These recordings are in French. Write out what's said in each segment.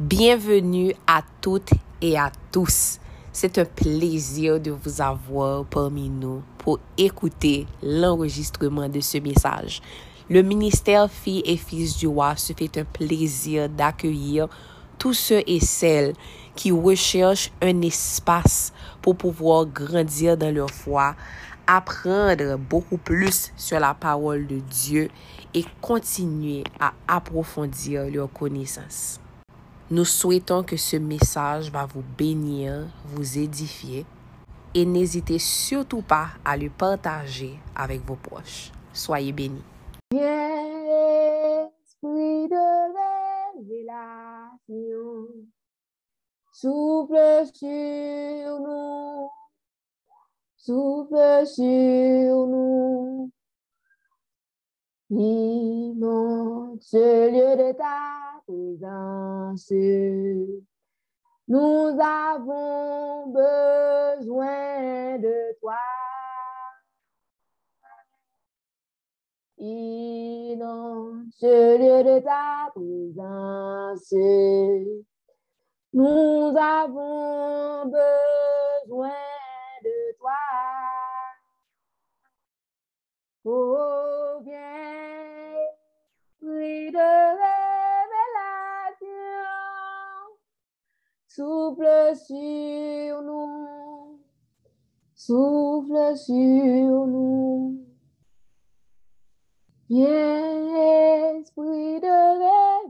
Bienvenue à toutes et à tous. C'est un plaisir de vous avoir parmi nous pour écouter l'enregistrement de ce message. Le ministère Filles et Fils du Roi se fait un plaisir d'accueillir tous ceux et celles qui recherchent un espace pour pouvoir grandir dans leur foi, apprendre beaucoup plus sur la parole de Dieu et continuer à approfondir leur connaissance. Nous souhaitons que ce message va vous bénir, vous édifier et n'hésitez surtout pas à le partager avec vos proches. Soyez bénis. Souffle sur nous. Ce lieu de ta présence. Nous avons besoin de toi. Ce lieu de ta présence. Nous avons besoin de toi. Oh, viens, esprit de révélation, souffle sur nous, souffle sur nous. Viens, esprit de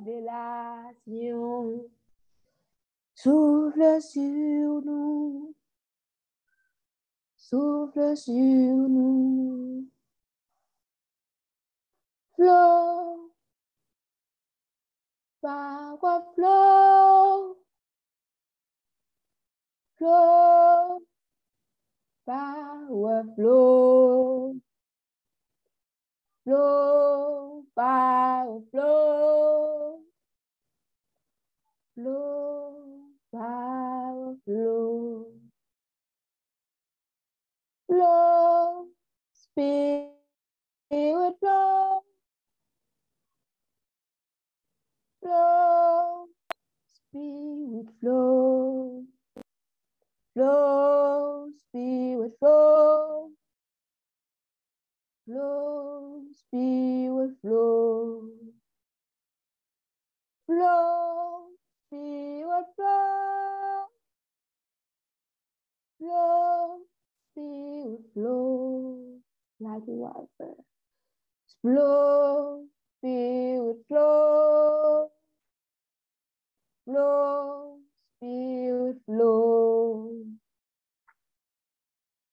révélation, souffle sur nous, souffle sur nous. Power flow, flow, power flow, flow, power flow, flow, power flow, flow, spirit flow. Flow, spirit flow, flow, spirit flow, flow, spirit flow, flow, spirit flow, flow, spirit flow, like water, flow, spirit flow, flow, spirit flow,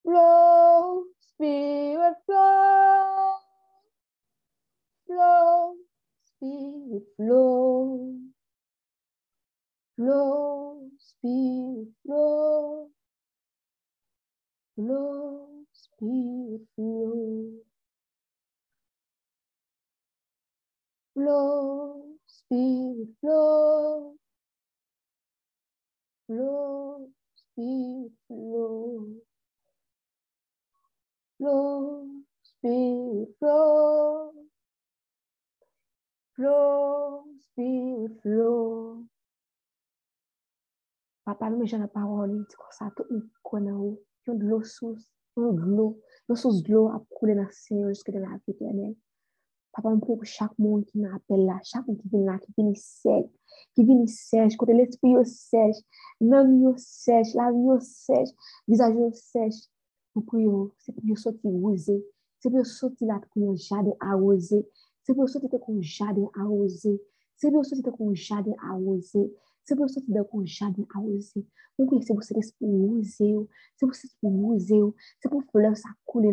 flow, spirit flow, flow, spirit flow, flow, spirit flow, flow, spirit flow. Flow, spirit flow, flow, spirit flow, flow, spirit flow, flow, spirit flow. Papa, nous mettons la parole, dit comme ça, tout le monde où, qui ont de l'eau source, ont de l'eau, l'eau source de l'eau a coulé dans le Seigneur jusque dans la vie éternelle. Papa, je prie pour chaque monde qui m'appelle là, chaque monde qui vient là, qui vient sèche, qui vient sèche, côté l'esprit yo sèche, l'âme yo sèche, la vie yo sèche, visage yo sèche. Nous prions, c'est pour yo sortir rosé, c'est pour yo sortir là pour un jardin arrosé, c'est pour yo sortir pour un jardin arrosé, c'est pour yo sortir pour un jardin arrosé, c'est pour yo sortir pour un jardin arrosé. Nous prions, c'est pour cet esprit rosé, c'est pour cet esprit rosé, c'est pour fleuve ça couler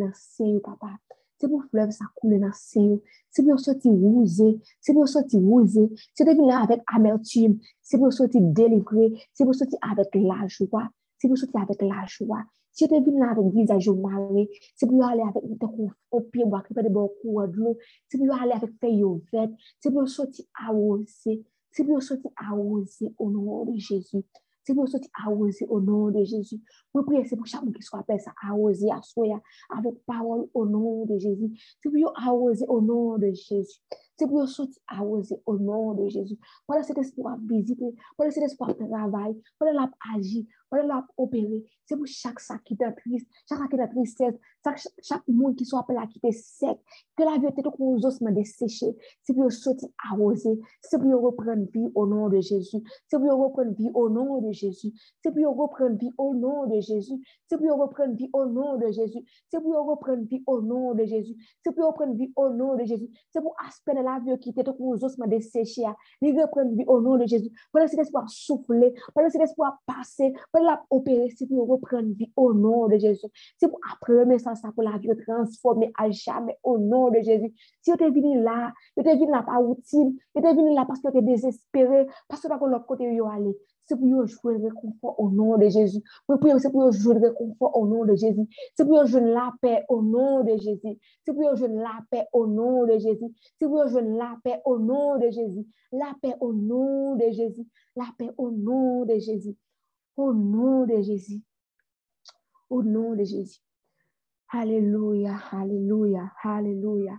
C'est pour fleuve ça coule dans sein. C'est pour sortir rosé. C'est pour sortir rosé. C'est pour venir avec amertume. C'est pour sortir délivré. C'est pour sortir avec la joie. C'est pour sortir avec la joie. Si tu venir avec visage maré, c'est pour aller avec au pied peut de de l'eau. C'est pour aller avec feuilles vertes. C'est pour sortir arrosé. C'est pour sortir arrosé au nom de Jésus. C'est pour sortir arrosé au nom de Jésus. Nous prions, c'est pour chaque monde qui soit appelé ça arrosé, à soi, avec parole au nom de Jésus. C'est pour arroser au nom de Jésus. C'est pour sortir arroser au nom de Jésus. Pendant cet espoir visiter, pendant cet espoir travail, pendant la la opérer. C'est pour chaque sac qui est triste, chaque sac qui est tristesse, chaque, chaque qui soit appelé à quitter sec, que la vie était comme aux ossements desséchés. C'est pour sortir arroser, c'est pour reprendre vie au nom de Jésus. C'est pour reprendre vie au nom de Jésus. C'est pour reprendre vie au nom de Jésus. C'est pour reprendre vie au nom de Jésus. C'est pour reprendre vie au nom de Jésus. C'est pour reprendre vie au nom de Jésus. C'est pour aspect de la vie qui était comme aux ossements desséchés. Il reprendre vie au nom de Jésus. Pendant cet espoir souffler, pendant cet espoir passer, pendant la opérer, c'est pour reprendre vie au nom de Jésus. C'est pour après le message pour la vie transformer à jamais au nom de Jésus. Si tu es venu là, tu es venu là par routine, tu es venu là parce que tu es désespéré, parce que tu l'autre côté où aller. C'est pour jouer le réconfort au nom de Jésus. C'est pour jouer le réconfort au nom de Jésus. C'est pour jouer la paix au nom de Jésus. C'est pour jouer la paix au nom de Jésus. C'est pour jouer la paix au nom de Jésus. La paix au nom de Jésus. La paix au nom de Jésus. Au nom de Jésus. Au nom de Jésus. Alléluia, Alléluia, Alléluia.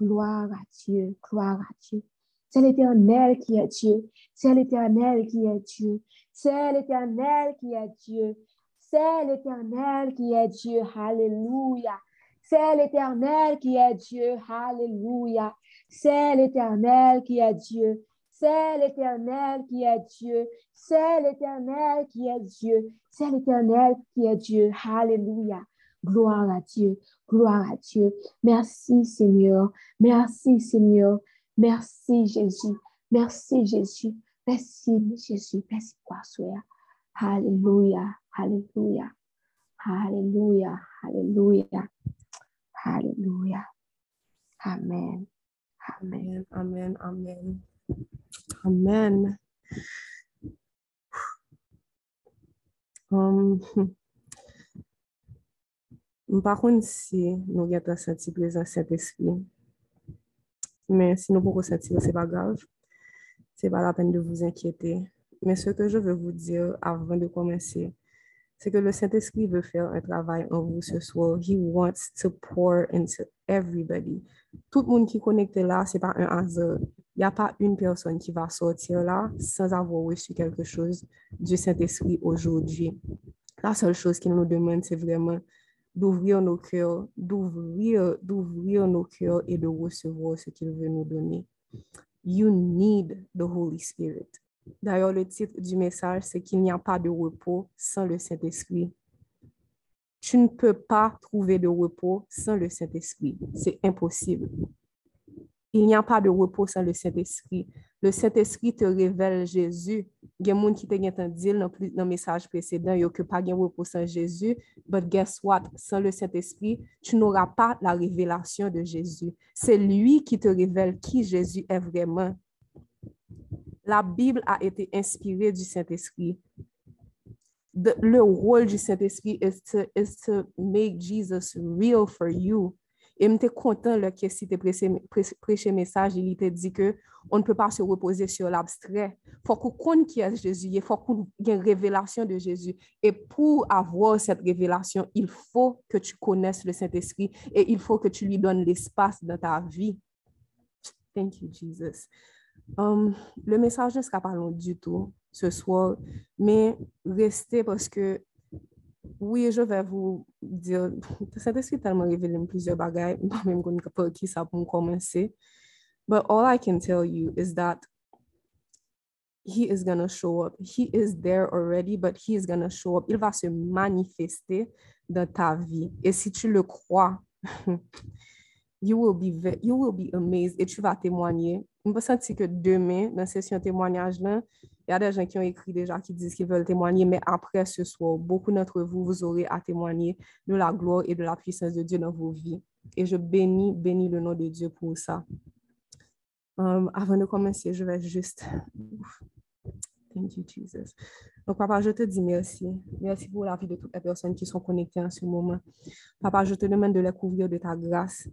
Gloire à Dieu, gloire à Dieu. C'est l'Éternel qui est Dieu. C'est l'Éternel qui est Dieu. C'est l'Éternel qui est Dieu. C'est l'Éternel qui est Dieu. Alléluia. C'est l'Éternel qui est Dieu. Alléluia. C'est l'Éternel qui est Dieu. C'est l'Éternel qui est Dieu. C'est l'Éternel qui est Dieu. C'est l'Éternel qui est Dieu. Alléluia. Gloire à Dieu. Gloire à Dieu. Merci Seigneur. Merci Seigneur. Merci Jésus. Merci Jésus. Merci Jésus. Merci pour soi. Alléluia. Alléluia. Alléluia. Alléluia. Alléluia. Amen. Amen. Amen. Amen. Amen. Um, par contre, si nous avons senti présence Saint-Esprit, mais si nous pouvons sentir, ce n'est pas grave. Ce n'est pas la peine de vous inquiéter. Mais ce que je veux vous dire avant de commencer, c'est que le Saint-Esprit veut faire un travail en vous ce soir. He wants to pour into everybody. Tout le monde qui est connecté là, ce n'est pas un hasard. Il n'y a pas une personne qui va sortir là sans avoir reçu quelque chose du Saint-Esprit aujourd'hui. La seule chose qu'il nous demande, c'est vraiment d'ouvrir nos cœurs, d'ouvrir, d'ouvrir nos cœurs et de recevoir ce qu'il veut nous donner. You need the Holy Spirit. D'ailleurs, le titre du message, c'est qu'il n'y a pas de repos sans le Saint-Esprit. Tu ne peux pas trouver de repos sans le Saint-Esprit. C'est impossible. Il n'y a pas de repos sans le Saint-Esprit. Le Saint-Esprit te révèle Jésus. Il y a des gens qui te dit dans le message précédent il que pas de repos sans Jésus. But guess what? Sans le Saint-Esprit, tu n'auras pas la révélation de Jésus. C'est lui qui te révèle qui Jésus est vraiment. La Bible a été inspirée du Saint-Esprit. Le rôle du Saint-Esprit est to, is to make Jesus real for you. Et j'étais content là, que si tu prêché message, il te dit que on ne peut pas se reposer sur l'abstrait. Il faut qu'on connaisse Jésus, il faut qu'on ait une révélation de Jésus. Et pour avoir cette révélation, il faut que tu connaisses le Saint-Esprit et il faut que tu lui donnes l'espace dans ta vie. Thank you, Jesus. Um, le message ne sera pas long du tout ce soir, mais restez parce que oui, je vais vous dire, Saint-Esprit tellement révélé plusieurs bagages, même pas qui ça pour commencer. But all I can tell you is that he is going to show up. He is there already, but he is going to show up. Il va se manifester dans ta vie. Et si tu le crois, you will be, you will be amazed et tu vas témoigner. Je me sens que demain, dans la session témoignage, là, il y a des gens qui ont écrit déjà, qui disent qu'ils veulent témoigner, mais après ce soir, beaucoup d'entre vous, vous aurez à témoigner de la gloire et de la puissance de Dieu dans vos vies. Et je bénis, bénis le nom de Dieu pour ça. Um, avant de commencer, je vais juste... Thank you, Jesus. Donc, papa, je te dis merci. Merci pour la vie de toutes les personnes qui sont connectées en ce moment. Papa, je te demande de les couvrir de ta grâce,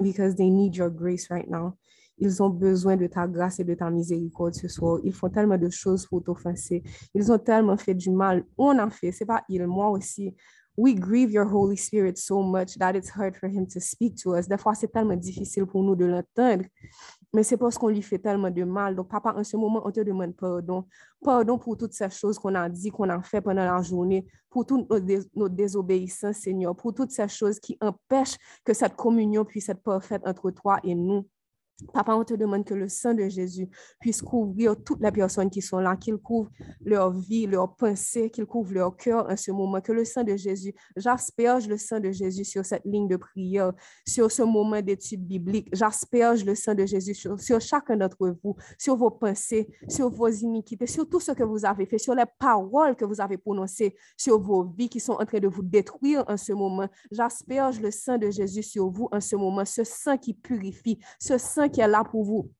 because they need your grace right now. Ils ont besoin de ta grâce et de ta miséricorde ce soir. Ils font tellement de choses pour t'offenser. Ils ont tellement fait du mal. On a fait, c'est pas il, moi aussi. We grieve your Holy Spirit so much that it's hard for him to speak to us. Des fois, c'est tellement difficile pour nous de l'entendre. mais c'est parce qu'on lui fait tellement de mal. Donc, papa, en ce moment, on te demande pardon. Pardon pour toutes ces choses qu'on a dit, qu'on a fait pendant la journée, pour toutes nos, désobéissances, Seigneur, pour toutes ces choses qui empêchent que cette communion puisse être parfaite entre toi et nous. Papa, on te demande que le sang de Jésus puisse couvrir toutes les personnes qui sont là, qu'il couvre leur vie, leurs pensées, qu'il couvre leur cœur en ce moment, que le sang de Jésus, j'asperge le sang de Jésus sur cette ligne de prière, sur ce moment d'étude biblique, j'asperge le sang de Jésus sur, sur chacun d'entre vous, sur vos pensées, sur vos iniquités, sur tout ce que vous avez fait, sur les paroles que vous avez prononcées, sur vos vies qui sont en train de vous détruire en ce moment. J'asperge le sang de Jésus sur vous en ce moment, ce sang qui purifie, ce sang qui est là pour vous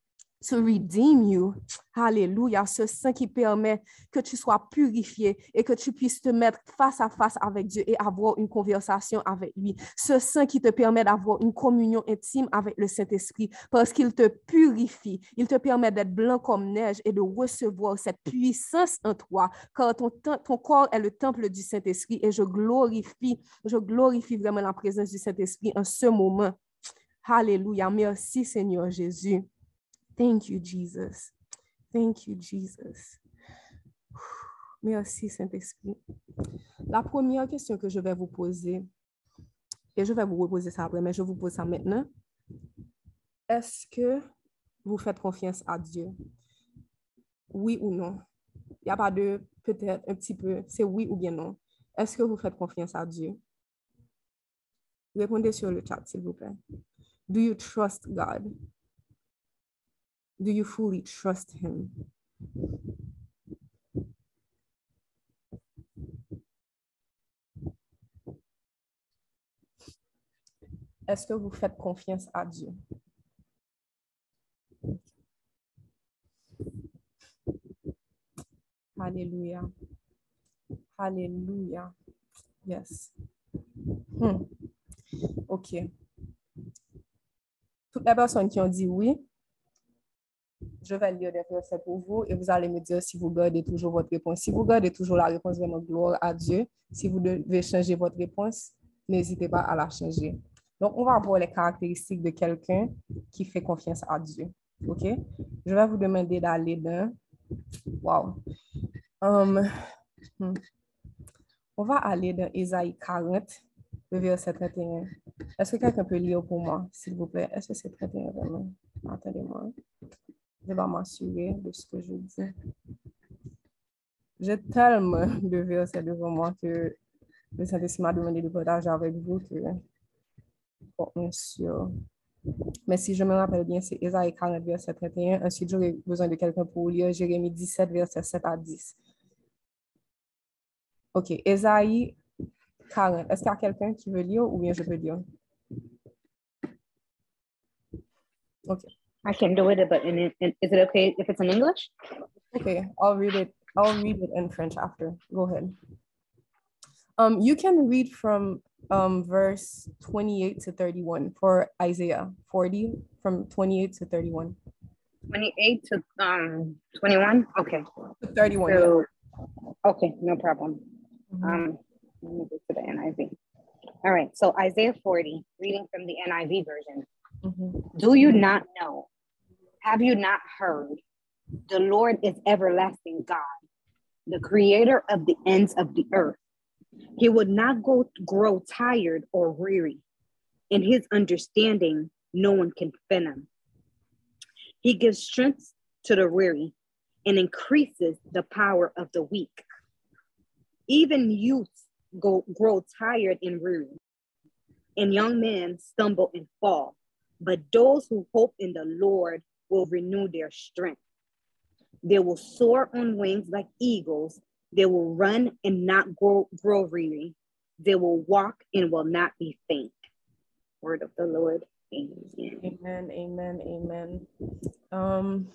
to redeem you. Alléluia. Ce sang qui permet que tu sois purifié et que tu puisses te mettre face à face avec Dieu et avoir une conversation avec lui. Ce sang qui te permet d'avoir une communion intime avec le Saint-Esprit parce qu'il te purifie. Il te permet d'être blanc comme neige et de recevoir cette puissance en toi car ton, ton corps est le temple du Saint-Esprit et je glorifie, je glorifie vraiment la présence du Saint-Esprit en ce moment. Alléluia. Merci Seigneur Jésus. Thank you Jesus. Thank you Jesus. Merci Saint-Esprit. La première question que je vais vous poser, et je vais vous reposer ça après, mais je vous pose ça maintenant. Est-ce que vous faites confiance à Dieu? Oui ou non? Il n'y a pas de peut-être un petit peu, c'est oui ou bien non. Est-ce que vous faites confiance à Dieu? Répondez sur le chat, s'il vous plaît. Do you trust God? Do you fully trust Him? Est-ce que vous faites confiance à Dieu? Alléluia. Alléluia. Yes. Hmm. OK. Toutes les personnes qui ont dit oui, je vais lire des versets pour vous et vous allez me dire si vous gardez toujours votre réponse. Si vous gardez toujours la réponse, vraiment gloire à Dieu. Si vous devez changer votre réponse, n'hésitez pas à la changer. Donc, on va voir les caractéristiques de quelqu'un qui fait confiance à Dieu. OK? Je vais vous demander d'aller dans... Wow. Um, hmm. On va aller dans Isaïe 40, verset 31. Est-ce que quelqu'un peut lire pour moi, s'il vous plaît? Est-ce que c'est 31 vraiment? Attendez-moi. Je vais m'assurer de ce que je dis. J'ai tellement de versets devant moi que le Saint-Esprit m'a demandé de partager avec vous que bon, sûr. Mais si je me rappelle bien, c'est Isaïe 40, verset 31. Ensuite, j'aurai besoin de quelqu'un pour lire Jérémie 17, verset 7 à 10. OK. Isaïe 40. Est-ce qu'il y a quelqu'un qui veut lire ou bien je peux lire? OK. I can do it, but in, in, is it okay if it's in English? Okay, I'll read it. I'll read it in French after. Go ahead. Um, you can read from um, verse 28 to 31 for Isaiah 40 from 28 to 31. 28 to um 21 okay 31 so, yeah. okay no problem mm-hmm. um let me go to the niv all right so isaiah 40 reading from the niv version mm-hmm. do you not know have you not heard? The Lord is everlasting God, the creator of the ends of the earth. He would not go grow tired or weary. In his understanding, no one can fathom. He gives strength to the weary and increases the power of the weak. Even youths go grow tired and weary, and young men stumble and fall. But those who hope in the Lord will renew their strength. They will soar on wings like eagles. They will run and not grow, grow weary. They will walk and will not be faint. Word of the Lord. Amen. Amen, amen, amen. Um,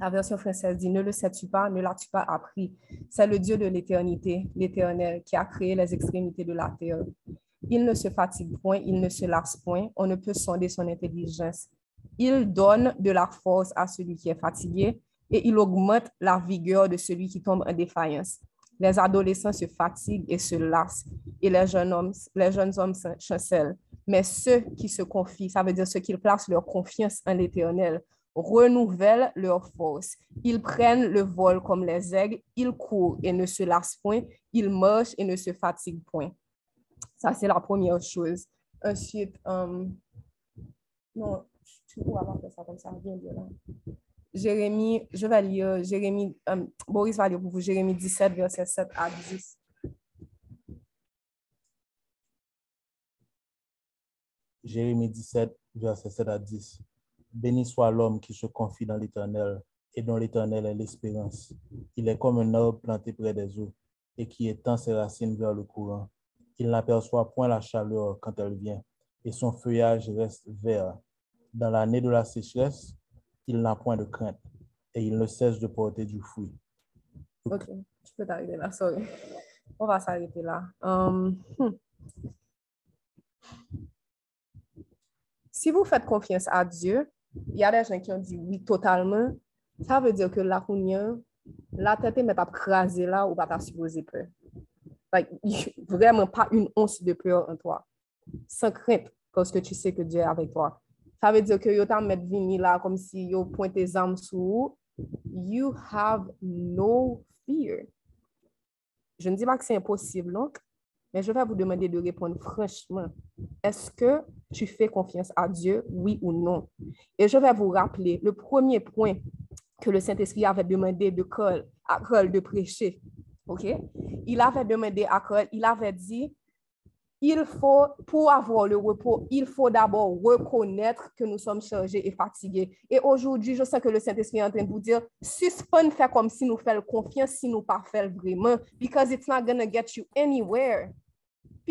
la version française dit Ne le sais-tu pas, ne l'as-tu pas appris? C'est le Dieu de l'éternité, l'éternel, qui a créé les extrémités de la terre. Il ne se fatigue point, il ne se lasse point, on ne peut sonder son intelligence. Il donne de la force à celui qui est fatigué et il augmente la vigueur de celui qui tombe en défaillance. Les adolescents se fatiguent et se lassent et les jeunes hommes, les jeunes hommes chancellent. Mais ceux qui se confient, ça veut dire ceux qui placent leur confiance en l'Éternel, renouvellent leur force. Ils prennent le vol comme les aigles, ils courent et ne se lassent point, ils marchent et ne se fatiguent point. Ça, c'est la première chose. Ensuite, euh, non, tu avoir fait ça comme ça, bien là. Jérémie, je vais lire, Jérémie, euh, Boris va lire pour vous, Jérémie 17, verset 7 à 10. Jérémie 17, verset 7 à 10. Béni soit l'homme qui se confie dans l'Éternel et dont l'Éternel est l'espérance. Il est comme un arbre planté près des eaux et qui étend ses racines vers le courant. Il n'aperçoit point la chaleur quand elle vient et son feuillage reste vert. Dans l'année de la sécheresse, il n'a point de crainte et il ne cesse de porter du fruit. Ok, je peux t'arrêter là, sorry. On va s'arrêter là. Um, hmm. Si vous faites confiance à Dieu, il y a des gens qui ont dit oui totalement. Ça veut dire que la la tête est à craser là ou pas ta supposé peur. Vraiment pas une once de peur en toi. Sans crainte, parce que tu sais que Dieu est avec toi. Ça veut dire que yo t'a mettre vini là comme si yo pointe tes armes sur You have no fear. Je ne dis pas que c'est impossible? Mais je vais vous demander de répondre franchement. Est-ce que tu fais confiance à Dieu, oui ou non? Et je vais vous rappeler le premier point que le Saint-Esprit avait demandé de Cole, à Cole de prêcher. OK? Il avait demandé à Cole, il avait dit, il faut, pour avoir le repos, il faut d'abord reconnaître que nous sommes chargés et fatigués. Et aujourd'hui, je sais que le Saint-Esprit est en train de vous dire, suspend faire comme si nous faisons confiance, si nous pas faisons vraiment, because it's not going to get you anywhere.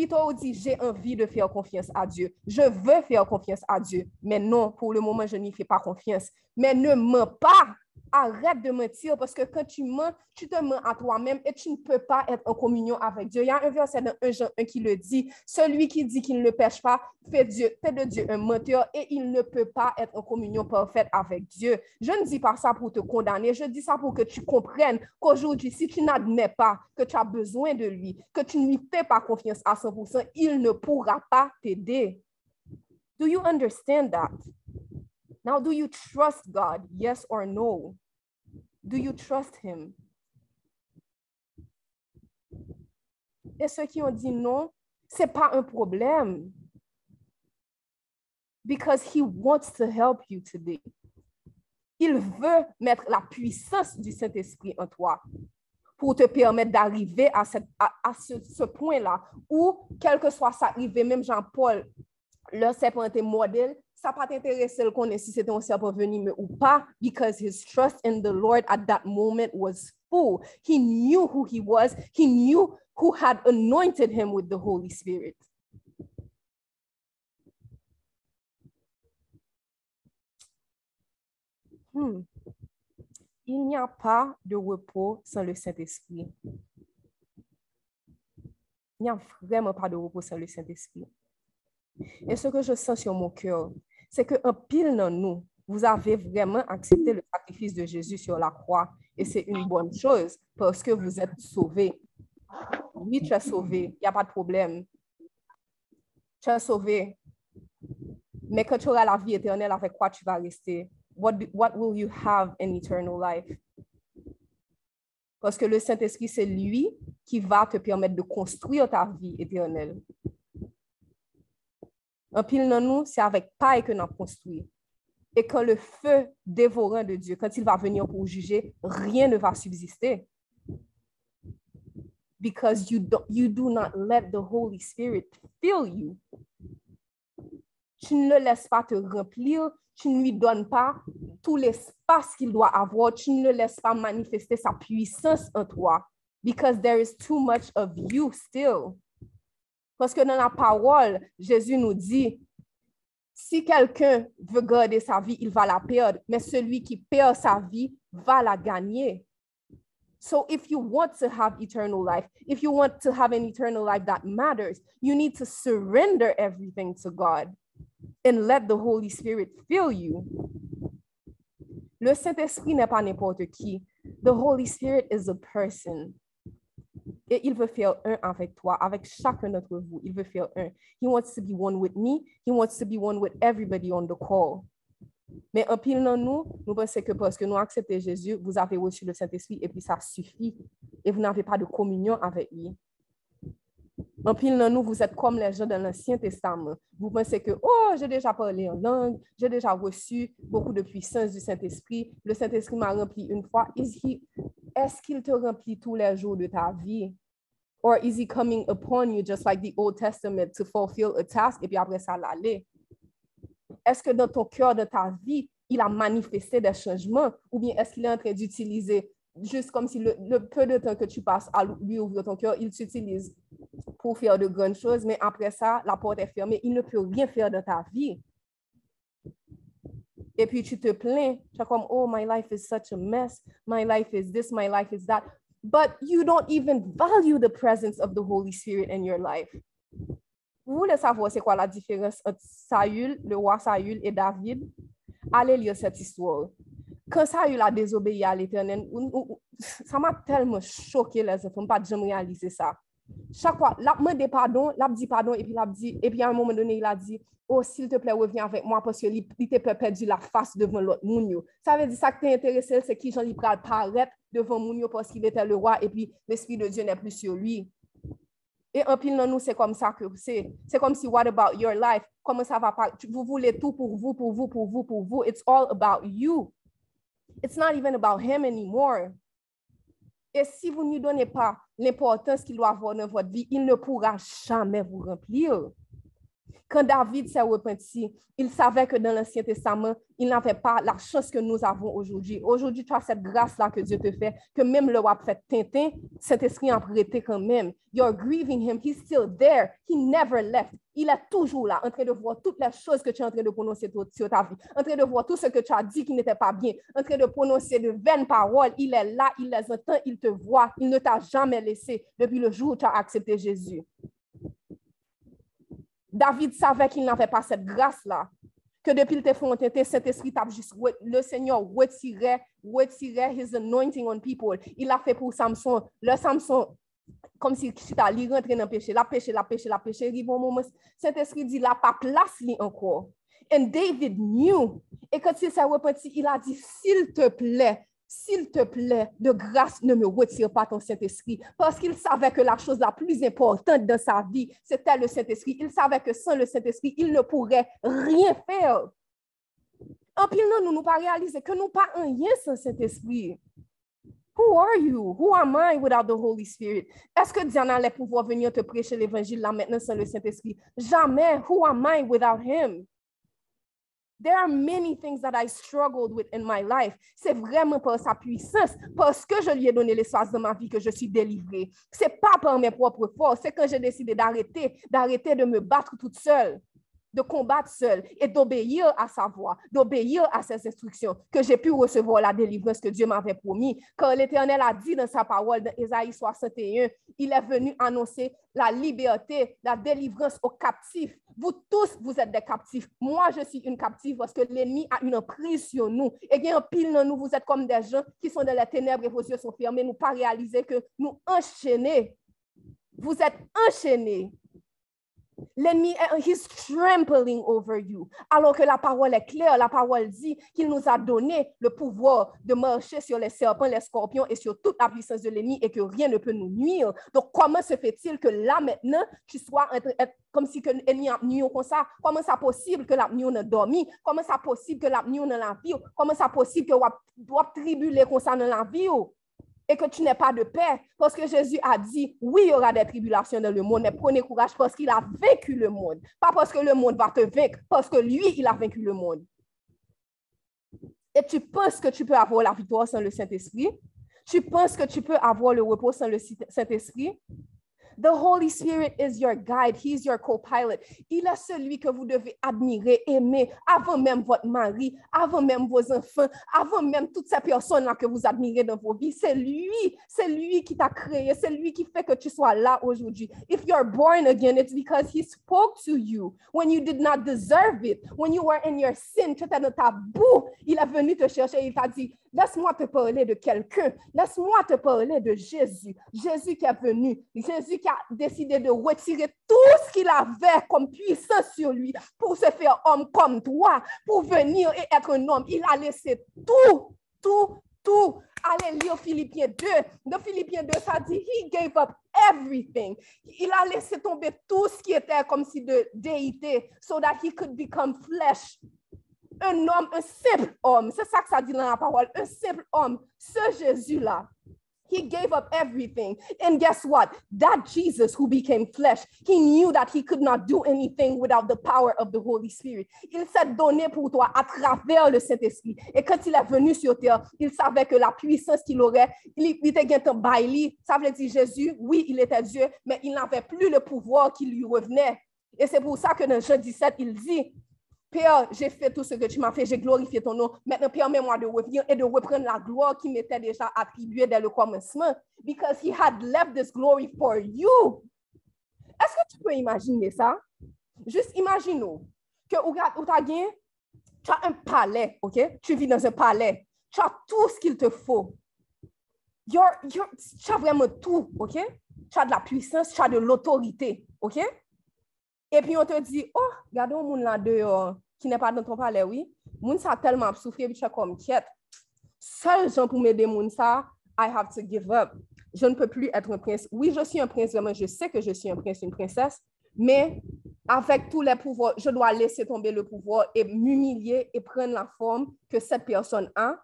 Toi, dit, j'ai envie de faire confiance à Dieu. Je veux faire confiance à Dieu. Mais non, pour le moment, je n'y fais pas confiance. Mais ne mens pas arrête de mentir parce que quand tu mens, tu te mens à toi-même et tu ne peux pas être en communion avec Dieu. Il y a un verset dans 1 Jean 1 qui le dit, celui qui dit qu'il ne pêche pas fait, Dieu, fait de Dieu un menteur et il ne peut pas être en communion parfaite avec Dieu. Je ne dis pas ça pour te condamner, je dis ça pour que tu comprennes qu'aujourd'hui, si tu n'admets pas que tu as besoin de lui, que tu ne lui fais pas confiance à 100%, il ne pourra pas t'aider. Do you understand that? Now, do you trust God? Yes or no? Do you trust him? Et ceux qui ont dit non, c'est pas un problème. Because he wants to help you today. Il veut mettre la puissance du Saint-Esprit en toi pour te permettre d'arriver à, à, ce, ce point-là où, quel que soit ça arrivé, même Jean-Paul, le serpent était modèle, ça pas t'intéresser le connaître si c'était un serpent venimeux ou pas, because his trust in the Lord at that moment was full. He knew who he was. He knew who had anointed him with the Holy Spirit. Hmm. Il n'y a pas de repos sans le Saint-Esprit. Il n'y a vraiment pas de repos sans le Saint-Esprit. Et ce que je sens sur mon cœur, c'est qu'un pile dans nous, vous avez vraiment accepté le sacrifice de Jésus sur la croix. Et c'est une bonne chose parce que vous êtes sauvés. Oui, tu es sauvé, il n'y a pas de problème. Tu es sauvé. Mais quand tu auras la vie éternelle, avec quoi tu vas rester? What, what will you have in eternal life? Parce que le Saint-Esprit, c'est lui qui va te permettre de construire ta vie éternelle. Un pile dans nous, c'est avec paille que nous construit. Et quand le feu dévorant de Dieu, quand il va venir pour juger, rien ne va subsister. Because you do, you do not let the Holy Spirit fill you. Tu ne le laisses pas te remplir, tu ne lui donnes pas tout l'espace qu'il doit avoir, tu ne le laisses pas manifester sa puissance en toi. Because there is too much of you still. Parce que dans la parole, Jésus nous dit, si quelqu'un veut garder sa vie, il va la perdre, mais celui qui perd sa vie va la gagner. So if you want to have eternal life, if you want to have an eternal life that matters, you need to surrender everything to God and let the Holy Spirit fill you. Le Saint-Esprit n'est pas n'importe qui. The Holy Spirit is a person. Et il veut faire un avec toi, avec chacun d'entre vous. Il veut faire un. He wants to be one with me. He wants to be one with everybody on the call. Mais en pile dans nous, nous pensons que parce que nous acceptons Jésus, vous avez reçu le Saint-Esprit et puis ça suffit. Et vous n'avez pas de communion avec lui. En pile dans nous, vous êtes comme les gens dans l'Ancien Testament. Vous pensez que, oh, j'ai déjà parlé en langue, j'ai déjà reçu beaucoup de puissance du Saint-Esprit. Le Saint-Esprit m'a rempli une fois. Est-ce qu'il te remplit tous les jours de ta vie? Or is he coming upon you just like the Old Testament to fulfill a task? Et puis après ça l'aller? Est-ce que dans ton cœur, de ta vie, il a manifesté des changements? Ou bien est-ce qu'il est en train d'utiliser juste comme si le, peu de temps que tu passes à lui ouvrir ton cœur, il s'utilise pour faire de grandes choses, mais après ça, la porte est fermée, il ne peut rien faire dans ta vie. Et puis tu te plains, tu es comme, oh, my life is such a mess, my life is this, my life is that. But you don't even value the presence of the Holy Spirit in your life. Vous voulez savoir c'est quoi la différence entre Saül, le roi Saül et David? Allez lire cette histoire. Quand Saül a désobéi à l'Éternel, ça m'a tellement choqué les enfants, pas jamais réaliser ça. Chaque fois, l'a demandé pardon, l'a dit pardon, et puis l'a dit, et puis à un moment donné, il a dit, oh, s'il te plaît, reviens avec moi parce qu'il t'a perdu la face devant l'autre monde. Ça veut dire ça que t'es intéressé, c'est qui Jean-Li paraître devant monde parce qu'il était le roi et puis l'Esprit de Dieu n'est plus sur lui. Et en pile nous, c'est comme ça que c'est. C'est comme si, what about your life? Comment ça va pas? Vous voulez tout pour vous, pour vous, pour vous, pour vous. It's all about you. It's not even about him anymore. Et si vous ne donnez pas l'importance qu'il doit avoir dans votre vie, il ne pourra jamais vous remplir. Quand David s'est repenti, il savait que dans l'Ancien Testament, il n'avait pas la chance que nous avons aujourd'hui. Aujourd'hui, tu as cette grâce-là que Dieu te fait, que même le roi fait Tintin, cet esprit a prêté quand même. You're grieving him, he's still there, he never left. Il est toujours là, en train de voir toutes les choses que tu es en train de prononcer sur ta vie, en train de voir tout ce que tu as dit qui n'était pas bien, en train de prononcer de vaines paroles. Il est là, il les entend, il te voit, il ne t'a jamais laissé depuis le jour où tu as accepté Jésus. David savait qu'il n'avait pas cette grâce-là. Que depuis le téfronté, cet esprit juste, le Seigneur retirait, retirait his anointing on people. Il l'a fait pour Samson. Le Samson, comme si tu allé rentrer dans le péché, la péché, la péché, la péché, il moment, cet esprit dit, là, pas place lui encore. And David knew. Et quand il s'est repenti, il a dit, s'il te plaît, s'il te plaît, de grâce, ne me retire pas ton Saint-Esprit. Parce qu'il savait que la chose la plus importante dans sa vie, c'était le Saint-Esprit. Il savait que sans le Saint-Esprit, il ne pourrait rien faire. En pile, non, nous nous pas réaliser que nous pas rien sans Saint-Esprit. Who are you? Who am I without the Holy Spirit? Est-ce que Diana allait pouvoir venir te prêcher l'évangile là maintenant sans le Saint-Esprit? Jamais. Who am I without him? There are many things that I struggled with in my life. C'est vraiment par sa puissance, parce que je lui ai donné l'espace de ma vie que je suis délivrée. C'est pas par mes propres forces, c'est quand j'ai décidé d'arrêter, d'arrêter de me battre toute seule de combattre seul et d'obéir à sa voix, d'obéir à ses instructions, que j'ai pu recevoir la délivrance que Dieu m'avait promis. Quand l'Éternel a dit dans sa parole, dans Ésaïe 61, il est venu annoncer la liberté, la délivrance aux captifs. Vous tous, vous êtes des captifs. Moi, je suis une captive parce que l'ennemi a une emprise sur nous. Et bien, pile dans nous, vous êtes comme des gens qui sont dans la ténèbres et vos yeux sont fermés, nous pas réaliser que nous enchaînés. Vous êtes enchaînés L'ennemi, he's trampling over you. Alors que la parole est claire, la parole dit qu'il nous a donné le pouvoir de marcher sur les serpents, les scorpions et sur toute la puissance de l'ennemi et que rien ne peut nous nuire. Donc, comment se fait-il que là, maintenant, tu sois comme si l'ennemi a nuit comme ça? Comment c'est possible que l'ennemi a dormi? Comment c'est possible que l'ennemi a la vie? Comment c'est possible que tu dois tribuler comme ça dans la vie? Et que tu n'es pas de paix. Parce que Jésus a dit, oui, il y aura des tribulations dans le monde, mais prenez courage parce qu'il a vaincu le monde. Pas parce que le monde va te vaincre, parce que lui, il a vaincu le monde. Et tu penses que tu peux avoir la victoire sans le Saint-Esprit? Tu penses que tu peux avoir le repos sans le Saint-Esprit? The Holy Spirit is your guide. He's your co-pilot. Il est celui que vous devez admirer, aimer avant même votre mari, avant même vos enfants, avant même toutes ces personnes-là que vous admirez dans vos vies. C'est lui, c'est lui qui t'a créé, c'est lui qui fait que tu sois là aujourd'hui. If you're born again, it's because he spoke to you when you did not deserve it. When you were in your sin, il est venu te chercher, il t'a dit, Laisse-moi te parler de quelqu'un. Laisse-moi te parler de Jésus. Jésus qui est venu. Jésus qui a décidé de retirer tout ce qu'il avait comme puissance sur lui pour se faire homme comme toi, pour venir et être un homme. Il a laissé tout, tout, tout. Allez lire Philippiens 2. Dans Philippiens 2, ça dit, He gave up everything. Il a laissé tomber tout ce qui était comme si de déité, so that he could become flesh. Un homme, un simple homme. C'est ça que ça dit dans la parole. Un simple homme. Ce Jésus-là. He gave up everything. And guess what? That Jesus who became flesh, he knew that he could not do anything without the power of the Holy Spirit. Il s'est donné pour toi à travers le Saint-Esprit. Et quand il est venu sur terre, il savait que la puissance qu'il aurait, il, il était un bailli. Ça veut dire Jésus, oui, il était Dieu, mais il n'avait plus le pouvoir qui lui revenait. Et c'est pour ça que dans Jean 17, il dit, Père, j'ai fait tout ce que tu m'as fait, j'ai glorifié ton nom. Maintenant, permets-moi de revenir et de reprendre la gloire qui m'était déjà attribuée dès le commencement. Because he had left this glory for you. Est-ce que tu peux imaginer ça? Juste imagine-nous que tu as un palais, OK? Tu vis dans un palais. Tu as tout ce qu'il te faut. tu as vraiment tout, OK? Tu as de la puissance, tu as de l'autorité, OK? Et puis on te dit, oh, regardons mon là dehors qui n'est pas dans ton palais, oui. Moun ça tellement souffert, je suis comme quête. Seul gens pour m'aider moun ça, I have to give up. Je ne peux plus être un prince. Oui, je suis un prince, vraiment, je sais que je suis un prince, une princesse, mais avec tous les pouvoirs, je dois laisser tomber le pouvoir et m'humilier et prendre la forme que cette personne a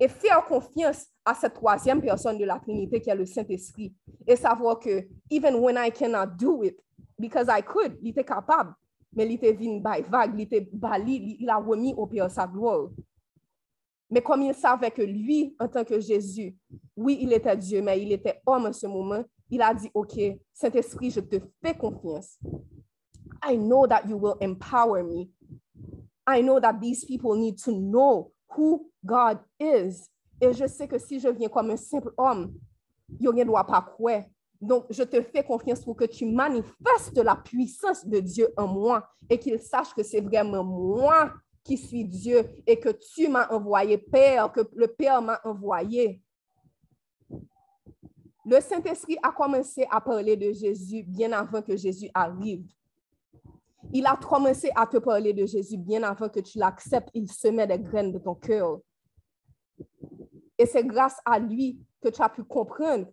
et faire confiance à cette troisième personne de la Trinité qui est le Saint-Esprit et savoir que even when I cannot do it, because I could, il était capable, mais il était venu by vague, il était bali, il a remis au Père sa gloire. Mais comme il savait que lui, en tant que Jésus, oui, il était Dieu, mais il était homme en ce moment, il a dit, OK, Saint-Esprit, je te fais confiance. I know that you will empower me. I know that these people need to know who God is. Et je sais que si je viens comme un simple homme, il ne doit pas croire donc, je te fais confiance pour que tu manifestes la puissance de Dieu en moi et qu'il sache que c'est vraiment moi qui suis Dieu et que tu m'as envoyé, Père, que le Père m'a envoyé. Le Saint-Esprit a commencé à parler de Jésus bien avant que Jésus arrive. Il a commencé à te parler de Jésus bien avant que tu l'acceptes. Il semait des graines de ton cœur. Et c'est grâce à lui que tu as pu comprendre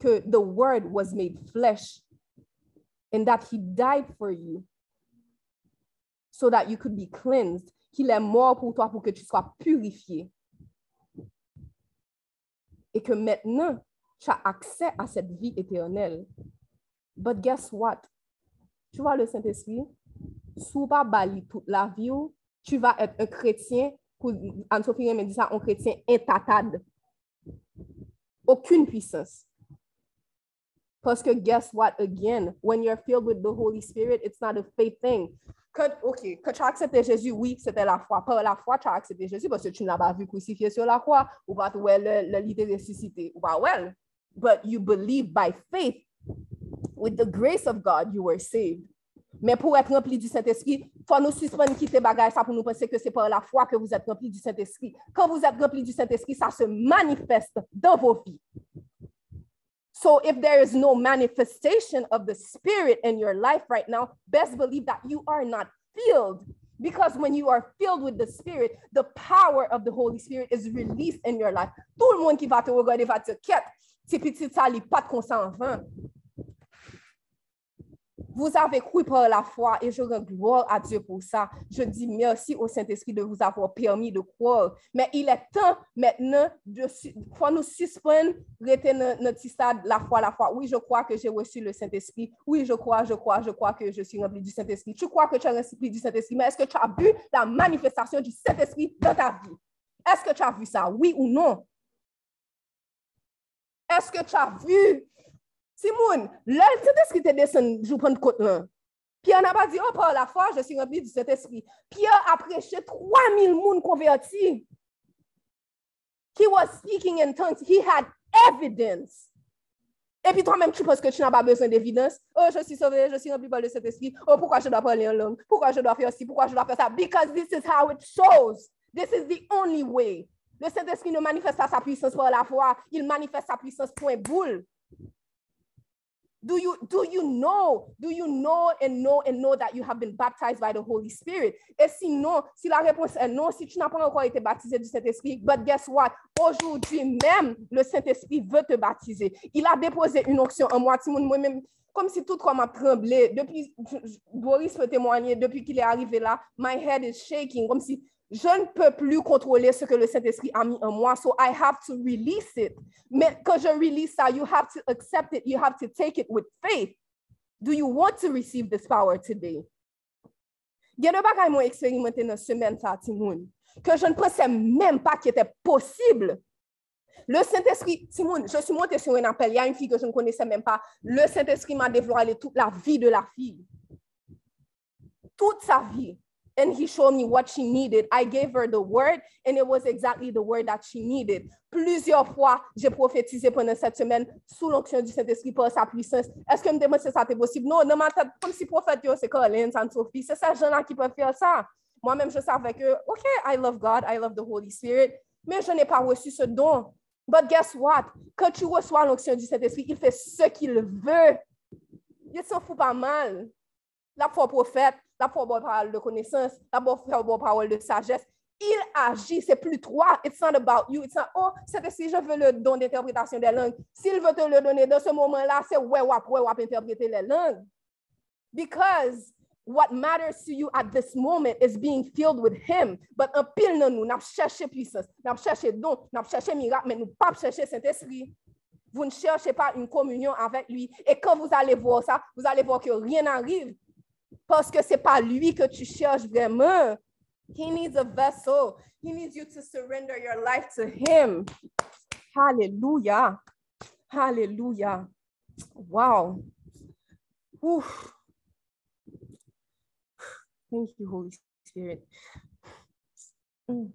que the word was made flesh and that he died for you so that you could be cleansed, qu'il est mort pour toi pour que tu sois purifié. Et que maintenant, tu as accès à cette vie éternelle. But guess what? Tu vois le Saint-Esprit? Sous pas bali toute la vie, tu vas être un chrétien, Anne-Sophie me dit ça, un chrétien intatade. Aucune puissance. Parce que guess what? Again, when you're filled with the Holy Spirit, it's not a faith thing. Quand, OK, quand tu as accepté Jésus, oui, c'était la foi. Par la foi, tu as accepté Jésus parce que tu ne l'as pas vu crucifié sur la croix ou pas le, le lit ressuscité ou pas well. But you believe by faith. With the grace of God, you were saved. Mais pour être rempli du Saint-Esprit, il faut nous suspendre quitter bagage ça pour nous penser que c'est par la foi que vous êtes rempli du Saint-Esprit. Quand vous êtes rempli du Saint-Esprit, ça se manifeste dans vos vies. So if there is no manifestation of the spirit in your life right now, best believe that you are not filled. Because when you are filled with the spirit, the power of the Holy Spirit is released in your life. Tout le monde qui va te regarder va te consent Vous avez cru par la foi et je rends gloire à Dieu pour ça. Je dis merci au Saint-Esprit de vous avoir permis de croire. Mais il est temps maintenant de faut nous suspendre, retenir notre stade, la foi, la foi. Oui, je crois que j'ai reçu le Saint-Esprit. Oui, je crois, je crois, je crois que je suis rempli du Saint-Esprit. Tu crois que tu es rempli du Saint-Esprit, mais est-ce que tu as vu la manifestation du Saint-Esprit dans ta vie? Est-ce que tu as vu ça? Oui ou non? Est-ce que tu as vu Simon, le Saint-Esprit te descend, je prends côte là. Pierre n'a pas dit, oh, par la foi, je suis rempli du Saint-Esprit. Pierre a prêché 3000 personnes convertis. He was speaking in tongues. He had evidence. Et puis toi-même, tu penses que tu n'as pas besoin d'évidence? Oh, je suis sauvé, je suis rempli par le Saint-Esprit. Oh, pourquoi je dois parler en langue? Pourquoi je dois faire ci? Pourquoi je dois faire ça? Because this is how it shows. This is the only way. Le Saint-Esprit ne manifeste pas sa puissance par la foi, il manifeste sa puissance point boule. Do you, do you know, do you know and know and know that you have been baptized by the Holy Spirit? Et sinon, si la réponse est non, si tu n'as pas encore été baptisé du Saint-Esprit, but guess what? Aujourd'hui même, le Saint-Esprit veut te baptiser. Il a déposé une onction en moi, moi-même, comme si tout comme m'a tremblé. Depuis, Boris peut témoigner, depuis qu'il est arrivé là, my head is shaking, comme si je ne peux plus contrôler ce que le Saint-Esprit a mis en moi, so I have to release it. Mais quand je release ça, you have to accept it, you have to take it with faith. Do you want to receive this power today? Il y a des bagages que expérimenté dans semaine ça, Timoun, que je ne pensais même pas qu'il était possible. Le Saint-Esprit, Timoun, je suis montée sur un appel, il y a une fille que je ne connaissais même pas. Le Saint-Esprit m'a dévoilé toute la vie de la fille. Toute sa vie. And he showed me what she needed. I gave her the word and it was exactly the word that she needed. Plusieurs fois, j'ai prophétisé pendant cette semaine sous l'onction du Saint-Esprit par sa puissance. Est-ce que me demande si ça était possible? Non, dans ma tête, comme si prophète, c'est Colin, Anne-Sophie, c'est ces gens-là qui peuvent faire ça. Moi-même, je savais que, OK, I love God, I love the Holy Spirit, mais je n'ai pas reçu ce don. But guess what? Quand tu reçois l'onction du Saint-Esprit, il fait ce qu'il veut. Il s'en fout pas mal. La foi prophète, la bonne parole de connaissance, la bonne parole de sagesse. Il agit, c'est plus toi. It's not about you. It's not, oh, c'est si je veux le don d'interprétation des langues. S'il veut te le donner dans ce moment-là, c'est ouais, ouais, ouais, ouais, interpréter les langues. Because what matters to you at this moment is being filled with Him. But en pile non nous, n'a cherché puissance, n'a cherché don, n'a cherché miracle, mais nous pas chercher Saint-Esprit. Vous ne cherchez pas une communion avec lui. Et quand vous allez voir ça, vous allez voir que rien n'arrive parce que c'est pas lui que tu cherches vraiment. He needs a vessel. He needs you to surrender your life to him. Hallelujah. Hallelujah. Wow. Thank you, Holy Spirit. Mm.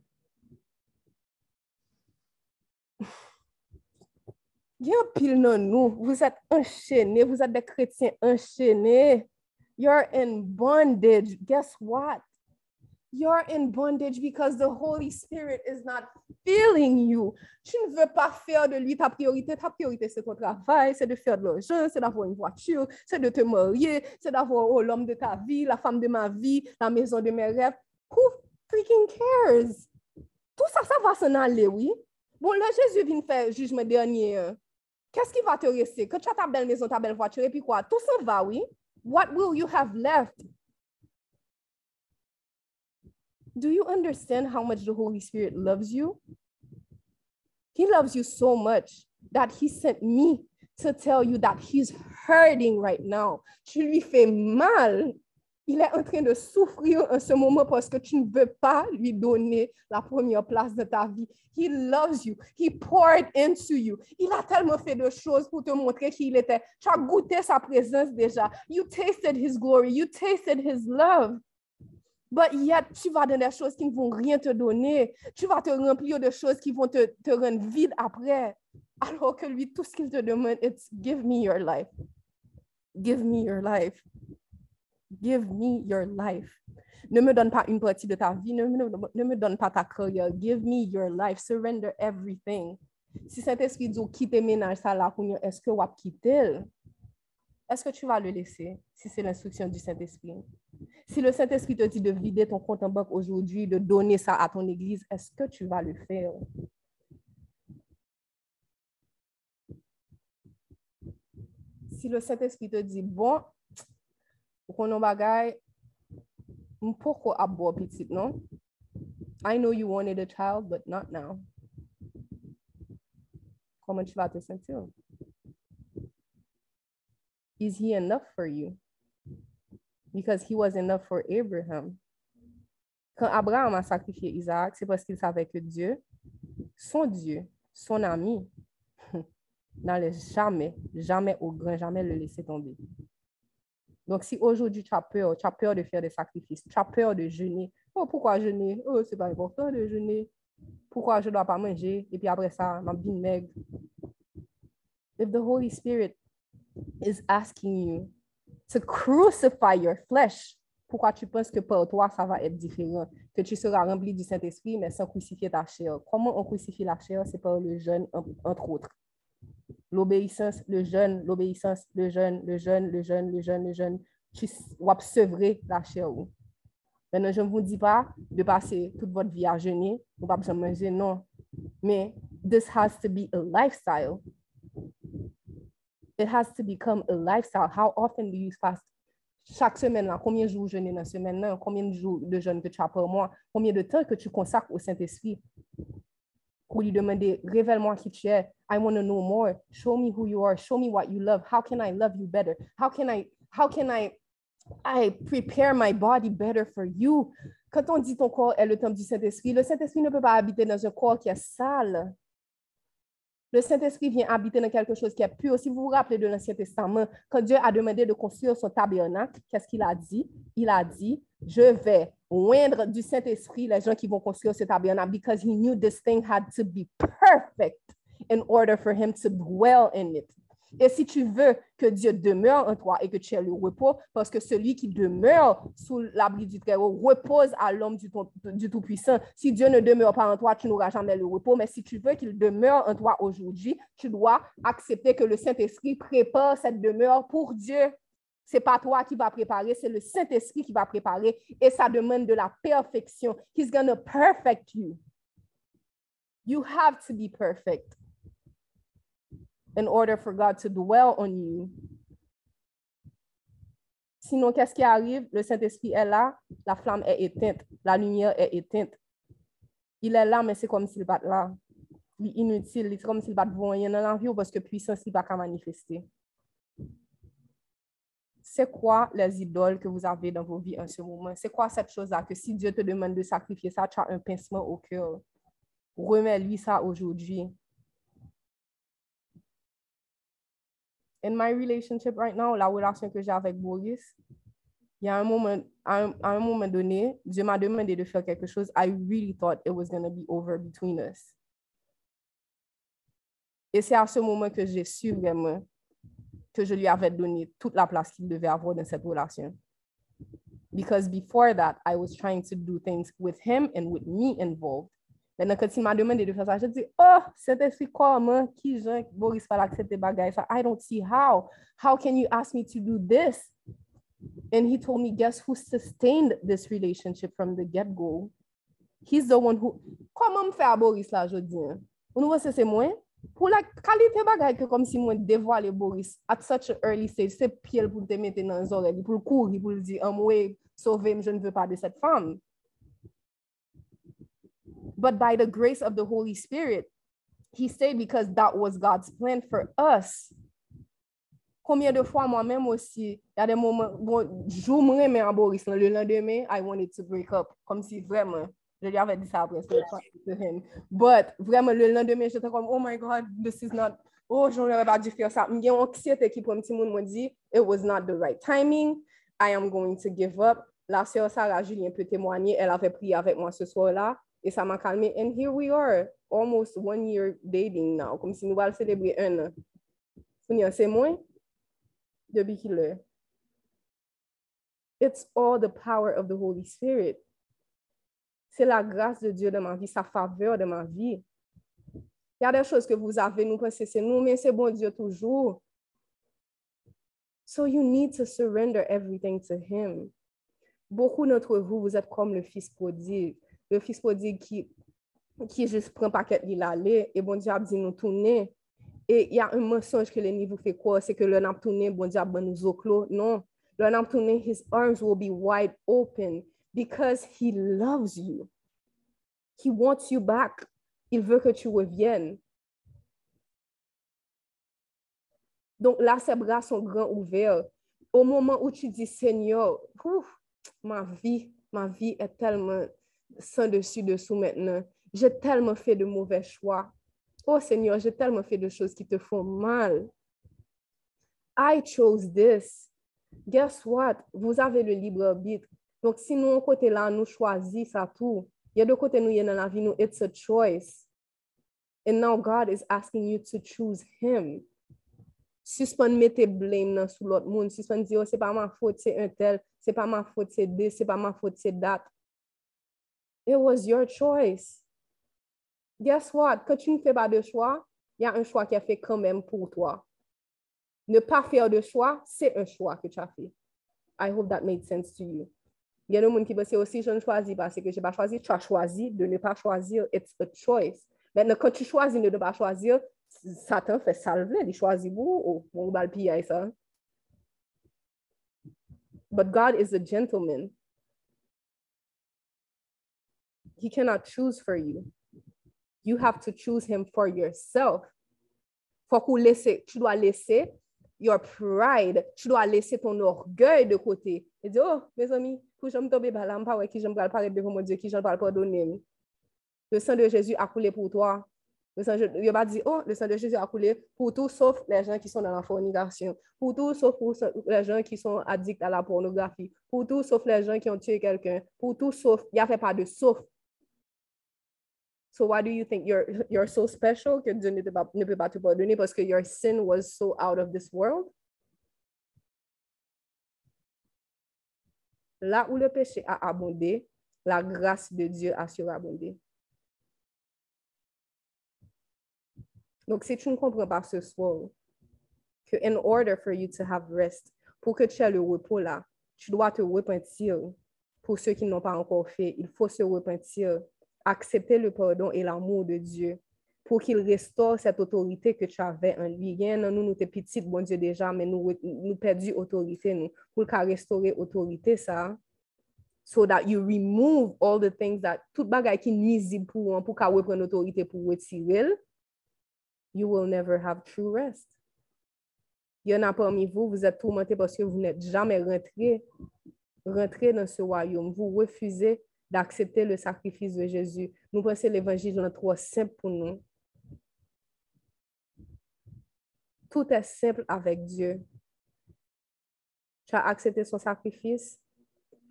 A pile nous. Vous êtes enchaînés. Vous êtes des chrétiens enchaînés. You're in bondage. Guess what? You're in bondage because the Holy Spirit is not feeling you. Tu ne veux pas faire de lui ta priorité. Ta priorité, c'est ton travail, c'est de faire de l'argent, c'est d'avoir une voiture, c'est de te marier, c'est d'avoir oh, l'homme de ta vie, la femme de ma vie, la maison de mes rêves. Who freaking cares? Tout ça, ça va s'en aller, oui. Bon, là, Jésus vient faire jugement dernier. Qu'est-ce qui va te rester? Quand tu as ta belle maison, ta belle voiture, et puis quoi? Tout s'en va, oui. What will you have left? Do you understand how much the Holy Spirit loves you? He loves you so much that he sent me to tell you that he's hurting right now. Tu lui fais mal il est en train de souffrir en ce moment parce que tu ne veux pas lui donner la première place de ta vie. He loves you. He poured into you. Il a tellement fait de choses pour te montrer qui il était. Tu as goûté sa présence déjà. You tasted his glory. You tasted his love. But yet, tu vas dans des choses qui ne vont rien te donner. Tu vas te remplir de choses qui vont te, rendre vide après. Alors que lui, tout ce qu'il te demande, it's give me your life. Give me your life. Give me your life. Ne me donne pas une partie de ta vie, ne me, ne me donne pas ta carrière. Give me your life. Surrender everything. Si Saint-Esprit dit quitte ménage ça là est-ce que tu quitter? Est-ce que tu vas le laisser si c'est l'instruction du Saint-Esprit? Si le Saint-Esprit te dit de vider ton compte en banque aujourd'hui, de donner ça à ton église, est-ce que tu vas le faire? Si le Saint-Esprit te dit, bon, konon bagay, mpoko abo pitit, non? I know you wanted a child, but not now. Comment tu vas te sentir? Is he enough for you? Because he was enough for Abraham. Quand Abraham a sacrifié Isaac, c'est parce qu'il savait que Dieu, son Dieu, son ami, n'allait jamais, jamais au grand, jamais le laisser tomber. Donc, si aujourd'hui tu as peur, tu as peur de faire des sacrifices, tu as peur de jeûner, oh, pourquoi jeûner? Oh, c'est pas important de jeûner. Pourquoi je ne dois pas manger? Et puis après ça, ma bien maigre. If the Holy Spirit is asking you to crucify your flesh, pourquoi tu penses que pour toi, ça va être différent? que tu seras rempli du Saint-Esprit, mais sans crucifier ta chair. Comment on crucifie la chair? C'est par le jeûne, entre autres. L'obéissance, le jeûne, l'obéissance, le jeûne, le jeûne, le jeûne, le jeûne, le jeûne. Tu vas la chair. Maintenant, je ne vous dis pas de passer toute votre vie à jeûner, ou pas besoin de manger, non. Mais this has to be a lifestyle. It has to become a lifestyle. How often do you fast? Chaque semaine, là, combien de jours jeûner dans la semaine, là? combien de jours de jeûne que tu as par mois, combien de temps que tu consacres au Saint-Esprit? Pour lui demander, révèle-moi qui tu es. I want to know more. Show me who you are. Show me what you love. How can I love you better? How can I, how can I I prepare my body better for you? Quand on dit ton corps est le temple du Saint-Esprit, le Saint-Esprit ne peut pas habiter dans un corps qui est sale. Le Saint-Esprit vient habiter dans quelque chose qui est pur. Si vous vous rappelez de l'Ancien Testament, quand Dieu a demandé de construire son tabernacle, qu'est-ce qu'il a dit? Il a dit, je vais oindre du Saint-Esprit les gens qui vont construire ce tabernacle because he knew this thing had to be perfect in order for him to dwell in it. Et si tu veux que Dieu demeure en toi et que tu aies le repos, parce que celui qui demeure sous l'abri du Très-Haut repose à l'homme du, du Tout-Puissant. Si Dieu ne demeure pas en toi, tu n'auras jamais le repos. Mais si tu veux qu'il demeure en toi aujourd'hui, tu dois accepter que le Saint-Esprit prépare cette demeure pour Dieu. Ce n'est pas toi qui va préparer, c'est le Saint-Esprit qui va préparer et ça demande de la perfection. He's going to perfect you. You have to be perfect in order for God to dwell on you. Sinon, qu'est-ce qui arrive? Le Saint-Esprit est là, la flamme est éteinte, la lumière est éteinte. Il est là, mais c'est comme s'il pas là. Il est inutile, c'est comme s'il pas de rien dans la vie parce que puissance n'est pas qu'à manifester. C'est quoi les idoles que vous avez dans vos vies en ce moment? C'est quoi cette chose-là que si Dieu te demande de sacrifier ça, tu as un pincement au cœur? Remets-lui ça aujourd'hui. in my relationship right now, la relation que j'ai avec Boris, il y a un moment, à un, à un moment donné, Dieu m'a demandé de faire quelque chose. I really thought it was going to be over between us. Et c'est à ce moment que j'ai su vraiment que je lui avais donné toute la place qu'il devait avoir dans cette relation. Because before that, I was trying to do things with him and with me involved. Maintenant, quand il m'a demandé de faire ça, je dis, oh, Saint-Esprit, comment, qui, Jean, Boris, va accepter bagaille ça? I don't see how. How can you ask me to do this? And he told me, guess who sustained this relationship from the get-go? He's the one who... Comment me faire Boris là, je dis? Vous nous c'est moi? Pour la qualité bagaille que comme si moi dévoile Boris at such an early stage, c'est pire pour te pour le courir, pour le dire, um, oui, sauver, je ne veux pas de cette. But by the grace of the Holy Spirit, he stayed because that was God's plan for us. Combien de fois moi-même aussi, il y a des moments, bon, je me en Boris, le lendemain, I wanted to break up, comme si vraiment, Je lui avais dit ça après, But, vraiment, le lendemain, j'étais comme, oh my God, this is not, oh, je n'aurais pas dû faire ça. J'ai une anxiété qui, pour un petit monde, m'a dit, it was not the right timing, I am going to give up. La sœur Sarah Julien peut témoigner, elle avait prié avec moi ce soir-là, et ça m'a calmé. And here we are, almost one year dating now, comme si nous allions célébrer un an. C'est moins depuis qu'il est. It's all the power of the Holy Spirit. C'est la grâce de Dieu dans ma vie, sa faveur dans ma vie. Il y a des choses que vous avez, nous pensez c'est nous, mais c'est bon Dieu toujours. So you need to surrender everything to Him. Beaucoup d'entre vous, vous êtes comme le fils prodigue le fils prodigue qui, qui juste prend paquet il allait et bon Dieu a dit nous tourner. Et il y a un mensonge que l'ennemi vous fait quoi? C'est que le n'a tourné, bon Dieu a nous au clos. Non, le n'a tourné, his arms will be wide open because he loves you. He wants you back. Il veut que tu reviennes. Donc là, ses bras sont grands ouverts. Au moment où tu dis, Seigneur, ma vie, ma vie est tellement sans dessus dessous maintenant. J'ai tellement fait de mauvais choix. Oh Seigneur, j'ai tellement fait de choses qui te font mal. I chose this. Guess what? Vous avez le libre arbitre. Donc, si nous, au côté là, nous choisissons ça tout, il y a deux côtés nous, il y a dans la vie, nous, it's a choice. And now God is asking you to choose Him. Suspend mettre blame sur l'autre monde. Suspend dire, oh, c'est pas ma faute, c'est un tel. C'est pas ma faute, c'est deux. C'est pas ma faute, c'est date. It was your choice. Guess what? Quand tu ne fais pas de choix, il y a un choix qui est fait quand même pour toi. Ne pas faire de choix, c'est un choix que tu as fait. I hope that made sense to you. Il y a des gens qui pensent aussi, je ne choisis pas, que je n'ai pas choisi. Tu as choisi de ne pas choisir. It's a choice. Maintenant, quand tu choisis de ne pas choisir, Satan fait salver, il choisit vous, ou on ça. But God is a gentleman. He cannot choose for you. You have to choose him for yourself. Faut qu'on laisse, tu dois laisser your pride, tu dois laisser ton orgueil de côté. Et dire, oh, mes amis, pour je me tomber par là, je ne qui je me parler devant mon Dieu, qui je ne parle pardonner. Le sang de Jésus a coulé pour toi. Le sang, va dire, oh, le sang de Jésus a coulé pour tout sauf les gens qui sont dans la fornication, pour tout sauf les gens qui sont addicts à la pornographie, pour tout sauf les gens qui ont tué quelqu'un, pour tout sauf, il n'y a fait pas de sauf. So why do you think you're, you're so special que Dieu ne, pas, ne peut pas te pardonner parce que your sin was so out of this world? Là où le péché a abondé, la grâce de Dieu a surabondé. Donc, si tu ne comprends pas ce soir, que in order for you to have rest, pour que tu aies le repos là, tu dois te repentir. Pour ceux qui n'ont pas encore fait, il faut se repentir, accepter le pardon et l'amour de Dieu pour qu'il restaure cette autorité que tu avais en lui. nous, nous sommes petites, bon Dieu déjà, mais nous, nous perdu autorité, nous, pour qu'il restaurer autorité, ça. So that you remove all the things that, tout bagay qui nuisible pour, pour qu'il reprenne autorité pour retirer, you will never have true rest. Il y en a parmi vous, vous êtes tourmentés parce que vous n'êtes jamais rentré, rentré dans ce royaume. Vous refusez d'accepter le sacrifice de Jésus. Nous pensons l'évangile est trop simple pour nous. Tout est simple avec Dieu. Tu as accepté son sacrifice,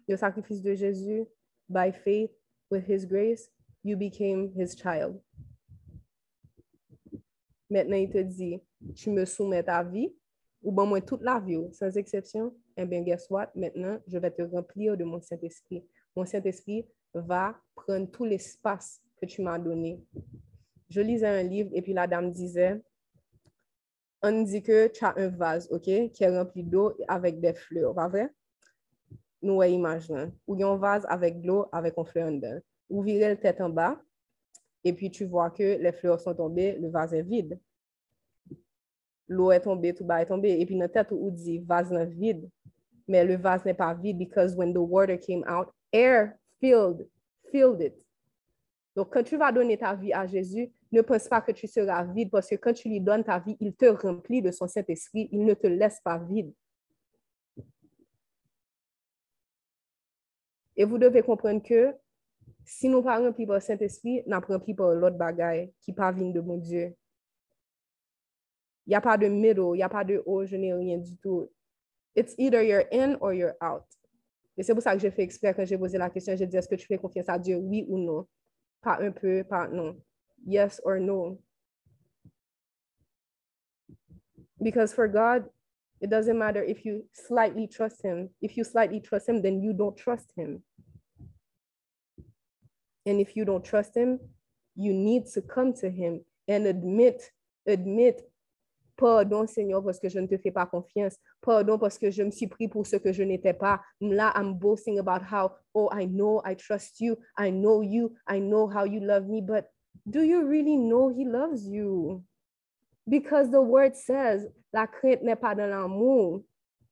le sacrifice de Jésus, by faith, with his grace, you became his child. Maintenant, il te dit, tu me soumets ta vie, ou bon, moi, toute la vie, sans exception, eh bien, guess what? Maintenant, je vais te remplir de mon Saint-Esprit. Mon Saint-Esprit va prendre tout l'espace que tu m'as donné. Je lisais un livre et puis la dame disait, on dit que tu as un vase, OK, qui est rempli d'eau avec des fleurs, pas vrai? Nous imaginons. Ou il y a un vase avec de l'eau avec un fleur dedans. Ou virer la tête en bas, et puis tu vois que les fleurs sont tombées, le vase est vide. L'eau est tombée, tout bas est tombé. Et puis notre tête, on dit vase est vide. Mais le vase n'est pas vide because when the water came out, air filled, filled it. Donc, quand tu vas donner ta vie à Jésus, ne pense pas que tu seras vide parce que quand tu lui donnes ta vie, il te remplit de son Saint-Esprit. Il ne te laisse pas vide. Et vous devez comprendre que si nous pas remplis par le Saint-Esprit, nous remplis par l'autre bagaille qui pas de mon Dieu. Il n'y a pas de middle, il n'y a pas de oh, je n'ai rien du tout. It's either you're in or you're out. Et c'est pour ça que j'ai fait exprès quand j'ai posé la question, j'ai dit est-ce que tu fais confiance à Dieu, oui ou non? Pas un peu, pas non. Yes or no. Because for God, it doesn't matter if you slightly trust Him. If you slightly trust Him, then you don't trust Him. And if you don't trust him, you need to come to him and admit, admit, pardon Seigneur parce que je ne te fais pas confiance, pardon parce que je me suis pris pour ce que je n'étais pas. Là, I'm boasting about how, oh, I know I trust you, I know you, I know how you love me, but do you really know he loves you? Because the word says, la crainte n'est pas dans l'amour.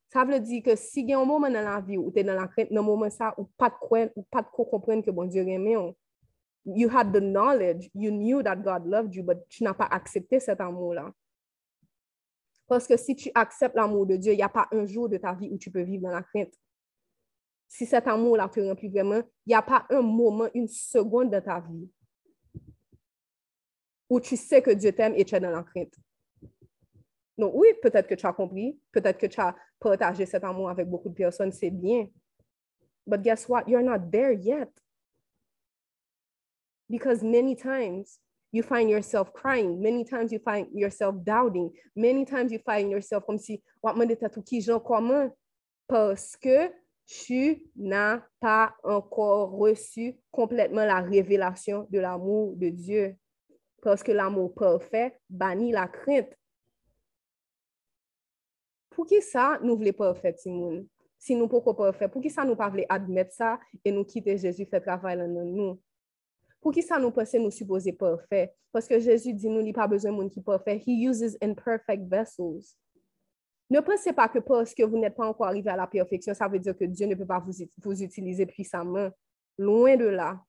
Ça veut dire que si il y a un moment dans la vie où tu es dans la crainte, un moment ça, ou pas de pas que bon Dieu aime, you had the knowledge, you knew that God loved you, but tu n'as pas accepté cet amour-là. Parce que si tu acceptes l'amour de Dieu, il n'y a pas un jour de ta vie où tu peux vivre dans la crainte. Si cet amour-là te remplit vraiment, il n'y a pas un moment, une seconde de ta vie où tu sais que Dieu t'aime et tu es dans crainte. Donc oui, peut-être que tu as compris, peut-être que tu as partagé cet amour avec beaucoup de personnes, c'est bien. But guess what? You're not there yet. Because many times you find yourself crying, many times you find yourself doubting, many times you find yourself comme si, comment? Parce que tu n'as pas encore reçu complètement la révélation de l'amour de Dieu. Parce que l'amour parfait bannit la crainte. Pour qui ça nous voulons parfait, Simone? Si nous pas faire, pour qui ça nous pas admettre ça et nous quitter Jésus fait travail dans nous? Pour qui ça nous pensons nous supposer parfait? Parce que Jésus dit nous, il pas besoin de monde qui parfait. He uses imperfect vessels. Ne pensez pas que parce que vous n'êtes pas encore arrivé à la perfection, ça veut dire que Dieu ne peut pas vous, vous utiliser puissamment. Loin de là.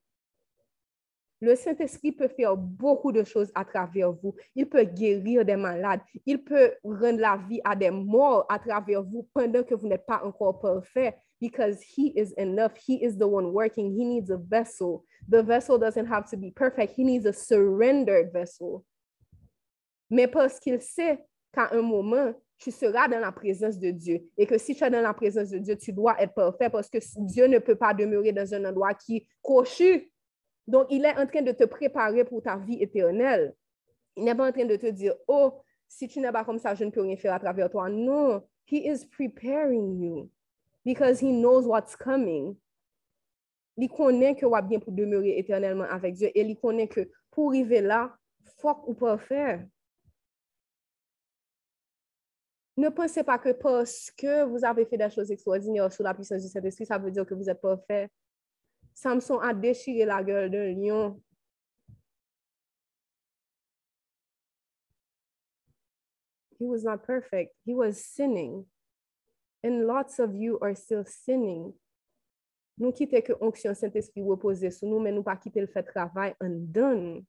Le Saint-Esprit peut faire beaucoup de choses à travers vous. Il peut guérir des malades. Il peut rendre la vie à des morts à travers vous pendant que vous n'êtes pas encore parfait. Because he is enough. He is the one working. He needs a vessel. The vessel doesn't have to be perfect. He needs a surrendered vessel. Mais parce qu'il sait qu'à un moment, tu seras dans la présence de Dieu. Et que si tu es dans la présence de Dieu, tu dois être parfait parce que Dieu ne peut pas demeurer dans un endroit qui est crochu. Donc, il est en train de te préparer pour ta vie éternelle. Il n'est pas en train de te dire, oh, si tu n'es pas comme ça, je ne peux rien faire à travers toi. Non, he is preparing you because he knows what's coming. Il connaît que va bien pour demeurer éternellement avec Dieu et il connaît que pour arriver là, fuck ou pas faire. Ne pensez pas que parce que vous avez fait des choses extraordinaires sous la puissance du Saint-Esprit, ça veut dire que vous êtes parfait. Samson a déchiré la gueule d'un lion. He was not perfect. He was sinning. And lots of you are still sinning. Nous quittons que onction Saint-Esprit repose sur nous, mais nous pas quitter le fait travail undone.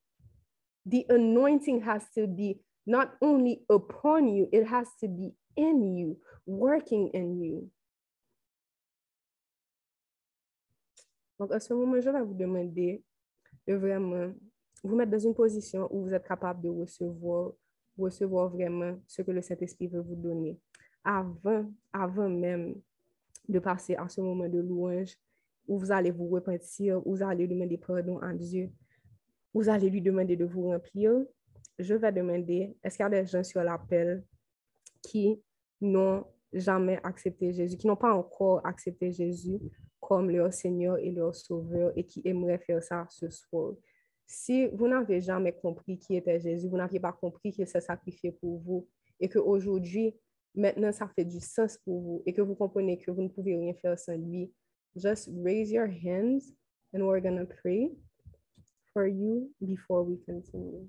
The anointing has to be not only upon you, it has to be in you, working in you. Donc, à ce moment, je vais vous demander de vraiment vous mettre dans une position où vous êtes capable de recevoir, recevoir vraiment ce que le Saint-Esprit veut vous donner. Avant, avant même de passer à ce moment de louange, où vous allez vous repentir, où vous allez demander pardon à Dieu, vous allez lui demander de vous remplir, je vais demander, est-ce qu'il y a des gens sur l'appel qui n'ont jamais accepté Jésus, qui n'ont pas encore accepté Jésus? Comme leur Seigneur et leur Sauveur et qui aimeraient faire ça ce soir. Si vous n'avez jamais compris qui était Jésus, vous n'aviez pas compris qu'il s'est sacrifié pour vous et qu'aujourd'hui, maintenant, ça fait du sens pour vous et que vous comprenez que vous ne pouvez rien faire sans lui, just raise your hands and we're going to pray for you before we continue.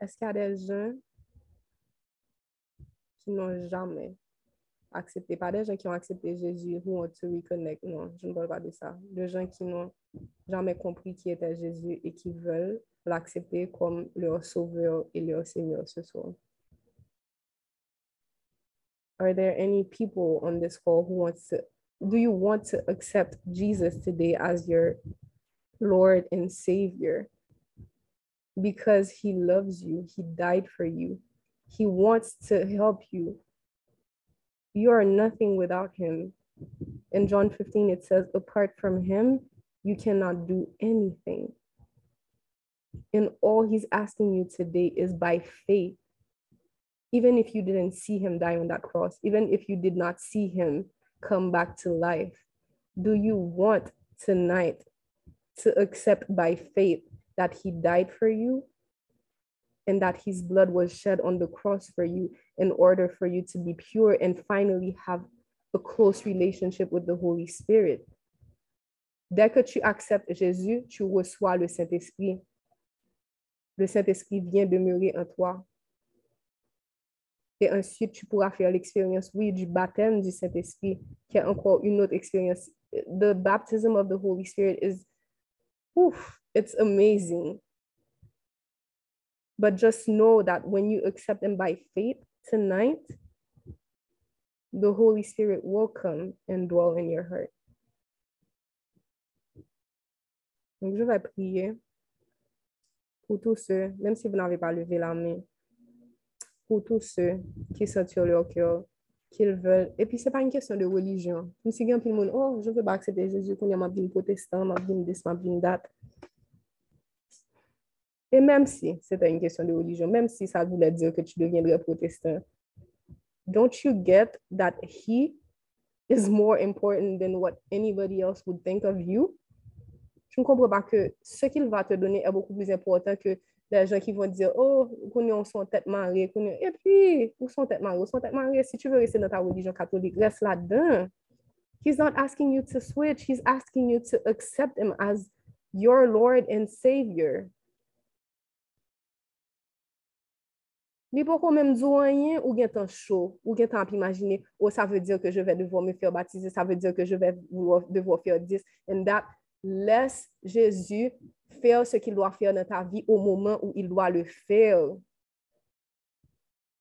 Est-ce qu'il y a des gens qui n'ont jamais accepté, pas des gens qui ont accepté Jésus, ou ont se reconnect, non, je ne parle pas de ça. Des gens qui n'ont jamais compris qui était Jésus et qui veulent l'accepter comme leur sauveur et leur Seigneur ce soir. Are there any people on this call who wants to, do you want to accept Jesus today as your Lord and Savior? Because he loves you. He died for you. He wants to help you. You are nothing without him. In John 15, it says, apart from him, you cannot do anything. And all he's asking you today is by faith. Even if you didn't see him die on that cross, even if you did not see him come back to life, do you want tonight to accept by faith that he died for you and that his blood was shed on the cross for you in order for you to be pure and finally have a close relationship with the Holy Spirit. Dès que tu acceptes Jésus, tu reçois le Saint-Esprit. Le Saint-Esprit vient demeurer en toi. Et ensuite, tu pourras faire l'expérience, oui, du baptême du Saint-Esprit, qui est encore une autre expérience. The baptism of the Holy Spirit is, oof, it's amazing. But just know that when you accept Him by faith tonight, the Holy Spirit will come and dwell in your heart. Donc, je vais prier pour tous ceux, même si vous n'avez pas levé la main, pour tous ceux qui sont sur leur cœur, qu'ils veulent. Et puis, ce n'est pas une question de religion. Je me suis dit, oh, je ne veux pas accepter Jésus, qu'on a ma protestant, ma date. Et même si c'était une question de religion, même si ça voulait dire que tu deviendrais protestant, don't you get that he is more important than what anybody else would think of you? Je ne comprends pas que ce qu'il va te donner est beaucoup plus important que les gens qui vont dire, oh, qu'on sont tête mariée, et puis, où sont tête mariée, où sont tête mariée, si tu veux rester dans ta religion catholique, reste là-dedans. He's not asking you to switch, he's asking you to accept him as your Lord and Savior. Mais pourquoi même dire rien ou bien temps chaud, ou bien temps imaginer, oh, ça veut dire que je vais devoir me faire baptiser, ça veut dire que je vais devoir faire 10, and that, laisse Jésus faire ce qu'il doit faire dans ta vie au moment où il doit le faire.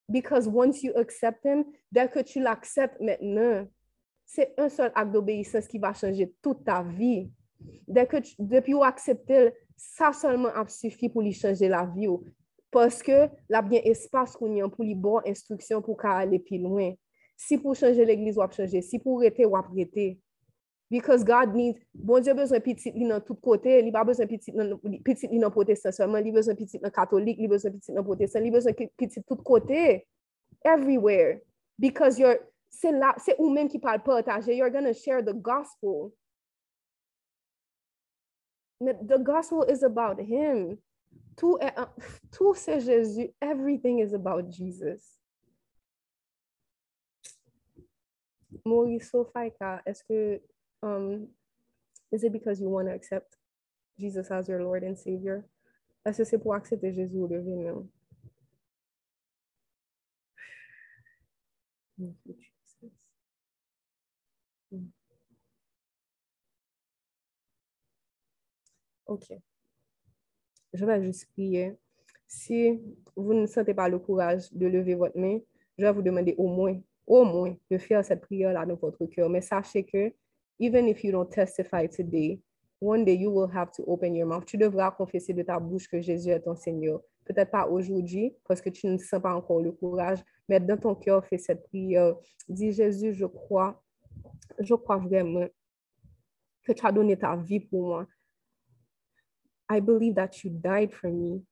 Because once you accept him, dès que tu l'acceptes maintenant, c'est un seul acte d'obéissance qui va changer toute ta vie. Dès que tu, depuis ou accepter, ça seulement a suffi pour lui changer la vie. Parce que la bien espace qu'on y a pour lui bon instruction pour aller plus loin. Si pour changer l'église, ou changer. Si pour arrêter, ou arrêter. Because God needs, bon Dieu besoin petit li dans tout côté, il pas besoin petit petit li dans protestant seulement, il besoin petit dans catholique, il besoin petit dans protestant, il besoin petit tout côté. Everywhere. Because you're c'est là, c'est ou même qui parle partager, you're to share the gospel. The gospel is about him. Tout, est, tout c'est Jésus. Everything is about Jesus. Maurice Faika, est-ce que um, is it because you want to accept Jesus as your Lord and Savior? Est-ce que c'est pour accepter Jésus ou devenir? OK. Je vais juste prier. Si vous ne sentez pas le courage de lever votre main, je vais vous demander au moins, au moins, de faire cette prière-là dans votre cœur. Mais sachez que even if you don't testify today, one day you will have to open your mouth. Tu devras confesser de ta bouche que Jésus est ton Seigneur. Peut-être pas aujourd'hui parce que tu ne sens pas encore le courage, mais dans ton cœur, fais cette prière. Dis Jésus, je crois, je crois vraiment que tu as donné ta vie pour moi. I believe that you died for me.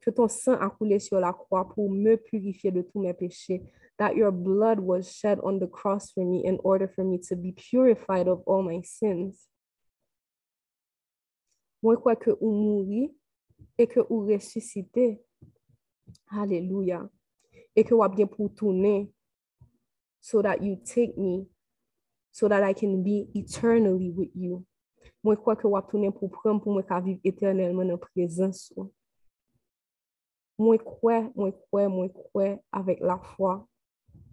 Que ton sang a coulé sur la croix pour me purifier de tous mes péchés. that your blood was shed on the cross for me in order for me to be purified of all my sins. Moi, crois que ou mouri et que ou ressuscité. Hallelujah. Et que ou bien pour tourner so that you take me so that I can be eternally with you. mwen kwa ke wap tounen pou prem pou mwen ka viv eternelman nan prezans ou. Mwen kwe, mwen kwe, mwen kwe avèk la fwa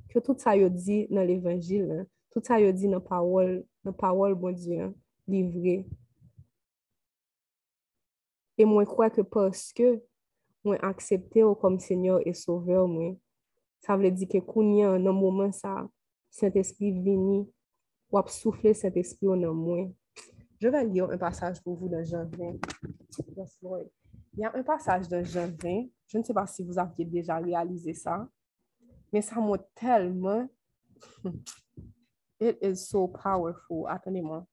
ke tout sa yo di nan l'Evangil, tout sa yo di nan pawol, nan pawol bon diyan, li vre. E mwen kwe ke paske mwen aksepte ou kom senyor e sove ou mwen. Sa vle di ke kounyen nan mouman sa, sent espri vini, wap soufle sent espri ou nan mwen. Je vais lire un passage pour vous dans Jean 20. Il y a un passage dans Jean 20. Je ne sais pas si vous aviez déjà réalisé ça. Mais ça m'a tellement. It is so powerful. Attendez-moi.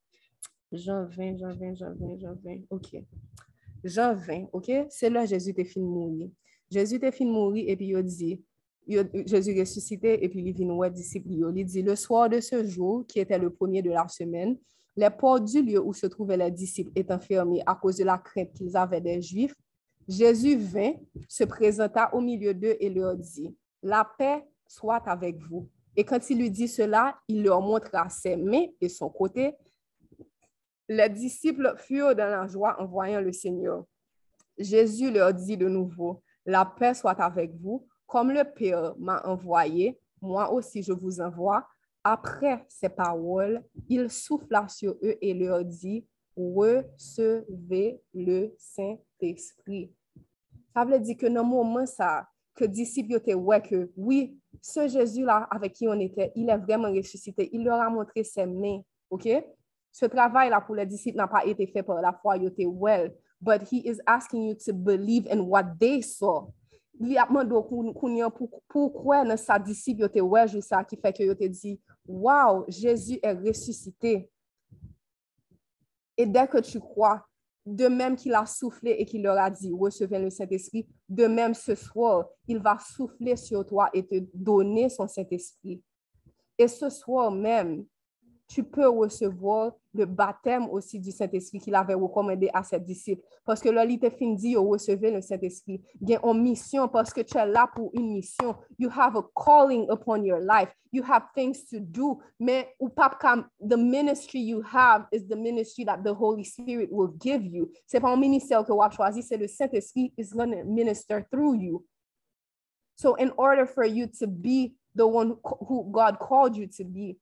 Jean 20, Jean 20, Jean 20, Jean 20. OK. Jean 20, OK? C'est là Jésus était fini de mourir. Jésus était fini de mourir et puis il dit, Jésus ressuscité et puis il vient voir disciples. Il dit, le soir de ce jour, qui était le premier de la semaine, les portes du lieu où se trouvaient les disciples étant fermées à cause de la crainte qu'ils avaient des Juifs, Jésus vint, se présenta au milieu d'eux et leur dit, la paix soit avec vous. Et quand il lui dit cela, il leur montra ses mains et son côté. Les disciples furent dans la joie en voyant le Seigneur. Jésus leur dit de nouveau, la paix soit avec vous, comme le Père m'a envoyé, moi aussi je vous envoie. Après ces paroles, il souffla sur eux et leur dit, recevez le Saint-Esprit. Ça veut dire que dans le moment ça, que disciples étaient ouais que oui, ce Jésus-là avec qui on était, il est vraiment ressuscité. Il leur a montré ses mains. OK? Ce travail-là pour les disciples n'a pas été fait par la foi, il était well. But he is asking you to believe in what they saw. Il a demandé pourquoi dans sa disciple était ouais, ça qui fait que il te dit, wow, Jésus est ressuscité. Et dès que tu crois, de même qu'il a soufflé et qu'il leur a dit, recevez le Saint-Esprit, de même ce soir, il va souffler sur toi et te donner son Saint-Esprit. Et ce soir même, tu peux recevoir le baptême aussi du Saint-Esprit qu'il avait recommandé à ses disciples. Parce que là, il te fin dit, recevez le Saint-Esprit. A une mission parce que tu es là pour une mission. You have a calling upon your life. You have things to do. Mais ou the ministry you have is the ministry that the Holy Spirit will give you. C'est pas un ministère que vous avez choisi, c'est le Saint-Esprit is going to minister through you. So in order for you to be the one who God called you to be,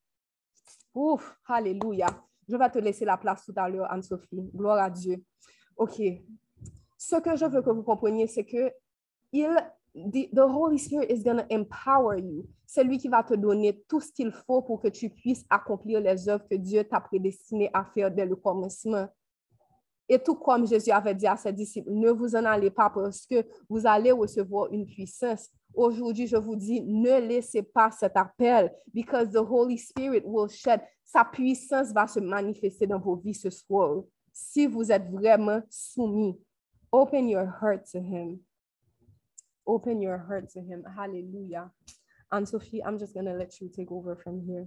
Ouf, alléluia. Je vais te laisser la place tout à l'heure, Anne-Sophie. Gloire à Dieu. OK. Ce que je veux que vous compreniez, c'est que il, the, Holy Spirit is going to empower you. C'est lui qui va te donner tout ce qu'il faut pour que tu puisses accomplir les œuvres que Dieu t'a prédestiné à faire dès le commencement. Et tout comme Jésus avait dit à ses disciples, ne vous en allez pas parce que vous allez recevoir une puissance. Aujourd'hui, je vous dis, ne laissez pas cet appel, because the Holy Spirit will shed. Sa puissance va se manifester dans vos vies ce soir. Si vous êtes vraiment soumis, open your heart to Him. Open your heart to Him. Hallelujah. And Sophie, I'm just going to let you take over from here.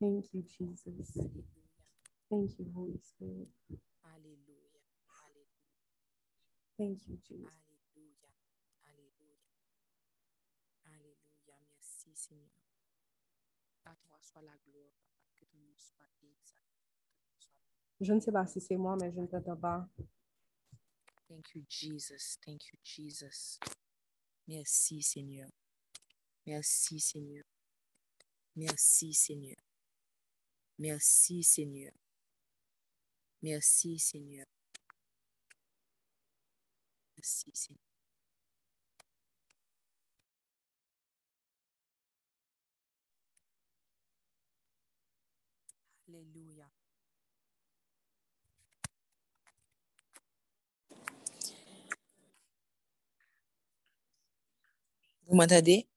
Thank you, Jesus. Thank you, Holy Spirit. Hallelujah. Hallelujah. Thank you, Jesus. Je ne sais pas si c'est moi, mais je ne t'entends pas. Thank you, Jesus. Thank you, Jesus. Merci, Seigneur. Merci, Seigneur. Merci, Seigneur. Merci, Seigneur. Merci, Seigneur. Merci, Seigneur. Alléluia. Vous m'entendez?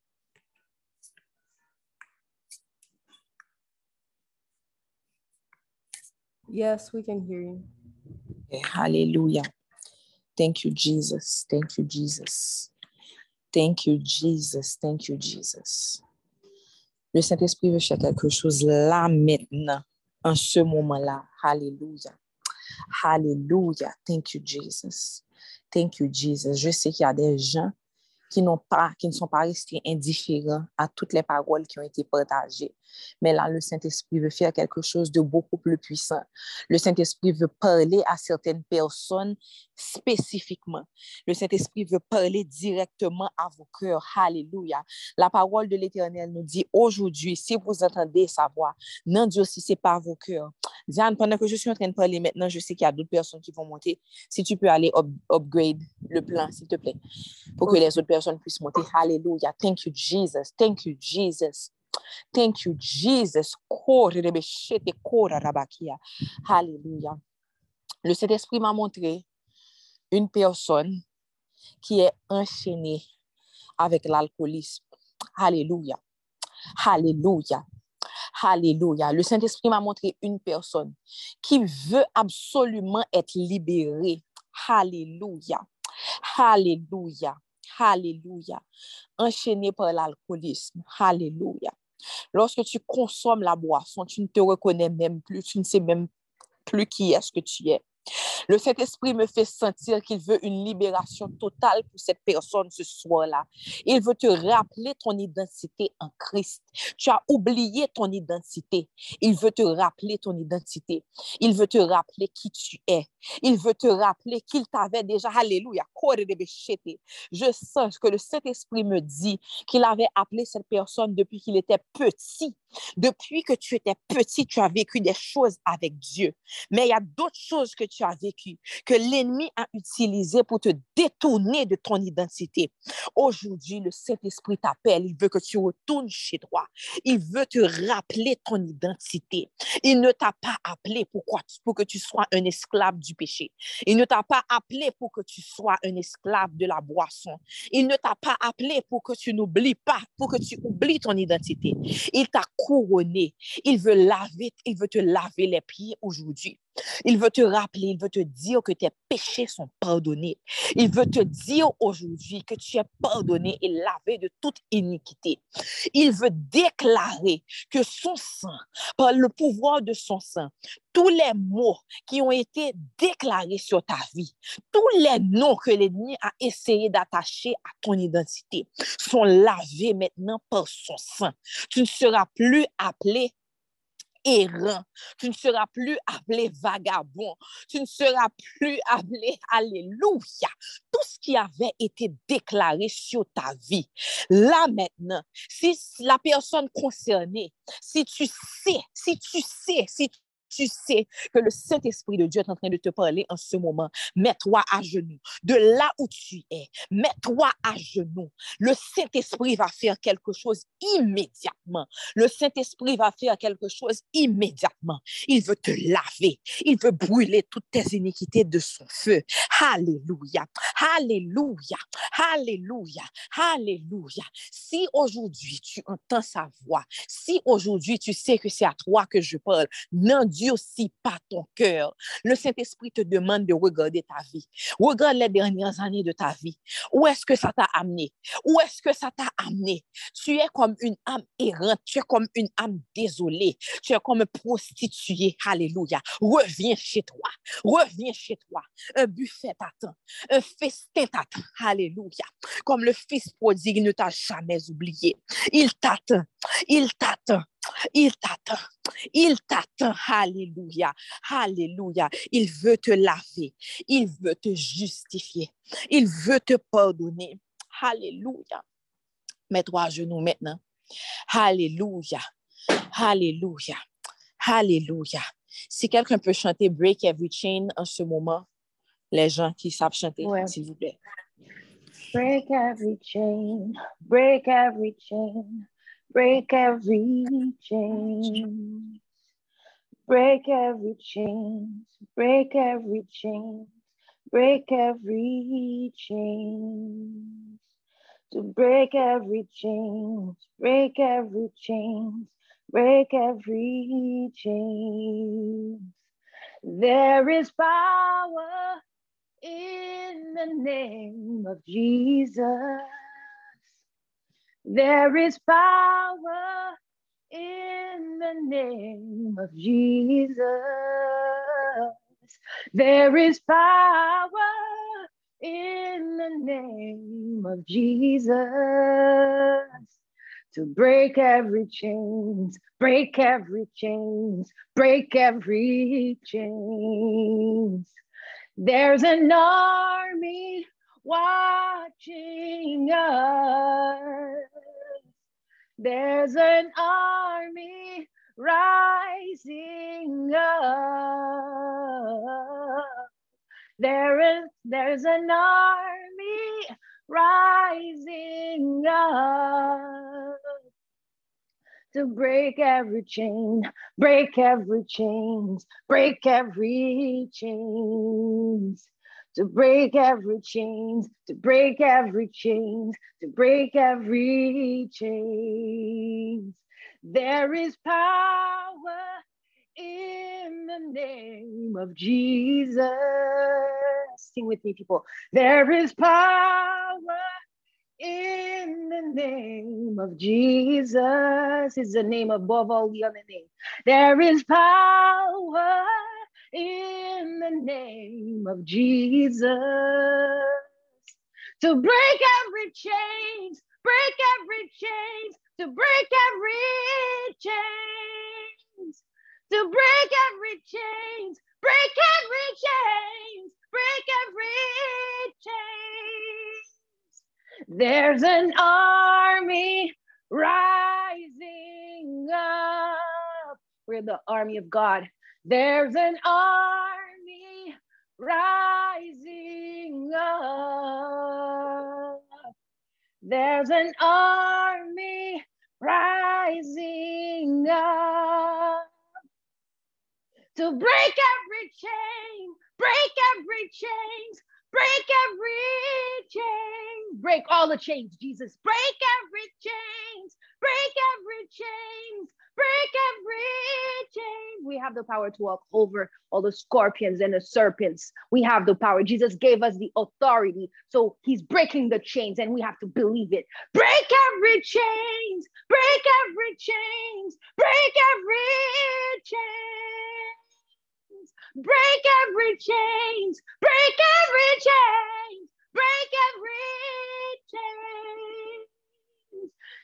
Yes, we can hear you. Hallelujah. Thank you, Jesus. Thank you, Jesus. Thank you, Jesus. Thank you, Jesus. Le Saint-Esprit veut faire quelque chose là maintenant, en ce moment-là. Hallelujah. Hallelujah. Thank you, Jesus. Thank you, Jesus. Je sais qu'il y a des gens qui, n'ont pas, qui ne sont pas restés indifférents à toutes les paroles qui ont été partagées. Mais là, le Saint-Esprit veut faire quelque chose de beaucoup plus puissant. Le Saint-Esprit veut parler à certaines personnes spécifiquement. Le Saint-Esprit veut parler directement à vos cœurs. Alléluia. La parole de l'Éternel nous dit aujourd'hui, si vous entendez sa voix, n'endurcissez pas vos cœurs. Diane, pendant que je suis en train de parler maintenant, je sais qu'il y a d'autres personnes qui vont monter. Si tu peux aller upgrade le plan, s'il te plaît, pour que les autres personnes puissent monter. Alléluia. Thank you, Jesus. Thank you, Jesus. Thank you, Jesus. Alléluia. Le Saint-Esprit m'a montré une personne qui est enchaînée avec l'alcoolisme. Alléluia. Alléluia. Alléluia. Le Saint-Esprit m'a montré une personne qui veut absolument être libérée. Alléluia. Alléluia. Alléluia. Enchaînée par l'alcoolisme. Alléluia. Lorsque tu consommes la boisson, tu ne te reconnais même plus, tu ne sais même plus qui est-ce que tu es. Le Saint-Esprit me fait sentir qu'il veut une libération totale pour cette personne ce soir-là. Il veut te rappeler ton identité en Christ. Tu as oublié ton identité. Il veut te rappeler ton identité. Il veut te rappeler qui tu es. Il veut te rappeler qu'il t'avait déjà. Alléluia. Je sens que le Saint-Esprit me dit qu'il avait appelé cette personne depuis qu'il était petit. Depuis que tu étais petit, tu as vécu des choses avec Dieu. Mais il y a d'autres choses que tu as vécues, que l'ennemi a utilisées pour te détourner de ton identité. Aujourd'hui, le Saint-Esprit t'appelle. Il veut que tu retournes chez toi. Il veut te rappeler ton identité. Il ne t'a pas appelé pour, pour que tu sois un esclave du péché. Il ne t'a pas appelé pour que tu sois un esclave de la boisson. Il ne t'a pas appelé pour que tu n'oublies pas, pour que tu oublies ton identité. Il t'a couronné. Il veut laver, il veut te laver les pieds aujourd'hui. Il veut te rappeler, il veut te dire que tes péchés sont pardonnés. Il veut te dire aujourd'hui que tu es pardonné et lavé de toute iniquité. Il veut déclarer que son sang, par le pouvoir de son sang, tous les mots qui ont été déclarés sur ta vie, tous les noms que l'ennemi a essayé d'attacher à ton identité sont lavés maintenant par son sang. Tu ne seras plus appelé errant. Tu ne seras plus appelé vagabond. Tu ne seras plus appelé Alléluia. Tout ce qui avait été déclaré sur ta vie. Là maintenant, si la personne concernée, si tu sais, si tu sais, si tu sais que le Saint-Esprit de Dieu est en train de te parler en ce moment, mets-toi à genoux. De là où tu es, mets-toi à genoux. Le Saint-Esprit va faire quelque chose immédiatement. Le Saint-Esprit va faire quelque chose immédiatement. Il veut te laver. Il veut brûler toutes tes iniquités de son feu. Alléluia. Alléluia. Alléluia. Alléluia. Si aujourd'hui tu entends sa voix, si aujourd'hui tu sais que c'est à toi que je parle, non aussi pas ton cœur. Le Saint-Esprit te demande de regarder ta vie. Regarde les dernières années de ta vie. Où est-ce que ça t'a amené? Où est-ce que ça t'a amené? Tu es comme une âme errante. Tu es comme une âme désolée. Tu es comme prostituée. Alléluia. Reviens chez toi. Reviens chez toi. Un buffet t'attend. Un festin t'attend. Alléluia. Comme le fils prodigue ne t'a jamais oublié. Il t'attend. Il t'attend. Il t'attend. Il t'attend. Alléluia. Alléluia. Il veut te laver. Il veut te justifier. Il veut te pardonner. Alléluia. Mets-toi à genoux maintenant. Alléluia. Alléluia. Alléluia. Si quelqu'un peut chanter Break Every Chain en ce moment, les gens qui savent chanter, s'il vous plaît. Break every chain, break every chain. Break every chain. Break every chain. Break every chain. Break every chain. To break every chain. Break every chain. Break every chain. There is power in the name of Jesus. There is power in the name of Jesus. There is power in the name of Jesus to break every chains, break every chains, break every chains. There's an army watching us. There's an army rising up. There is there's an army rising up to break every chain, break every chains, break every chains to break every chains, to break every chains, to break every chains. There is power in the name of Jesus. Sing with me, people. There is power in the name of Jesus. Is the name above all the other names. There is power in the name of Jesus to break every chains, break every chains, to break every chains, to break every chains, break every chains, break every chains. There's an army rising up. We're the army of God there's an army rising up. There's an army rising up. To break every chain, break every chains, break every chain, break all the chains, Jesus, break every chains, break every chains, break every chain. We have the power to walk over all the scorpions and the serpents. We have the power. Jesus gave us the authority. So he's breaking the chains and we have to believe it. Break every chains, break every chains, break every chains. Break every chains, break every chains, break every chains.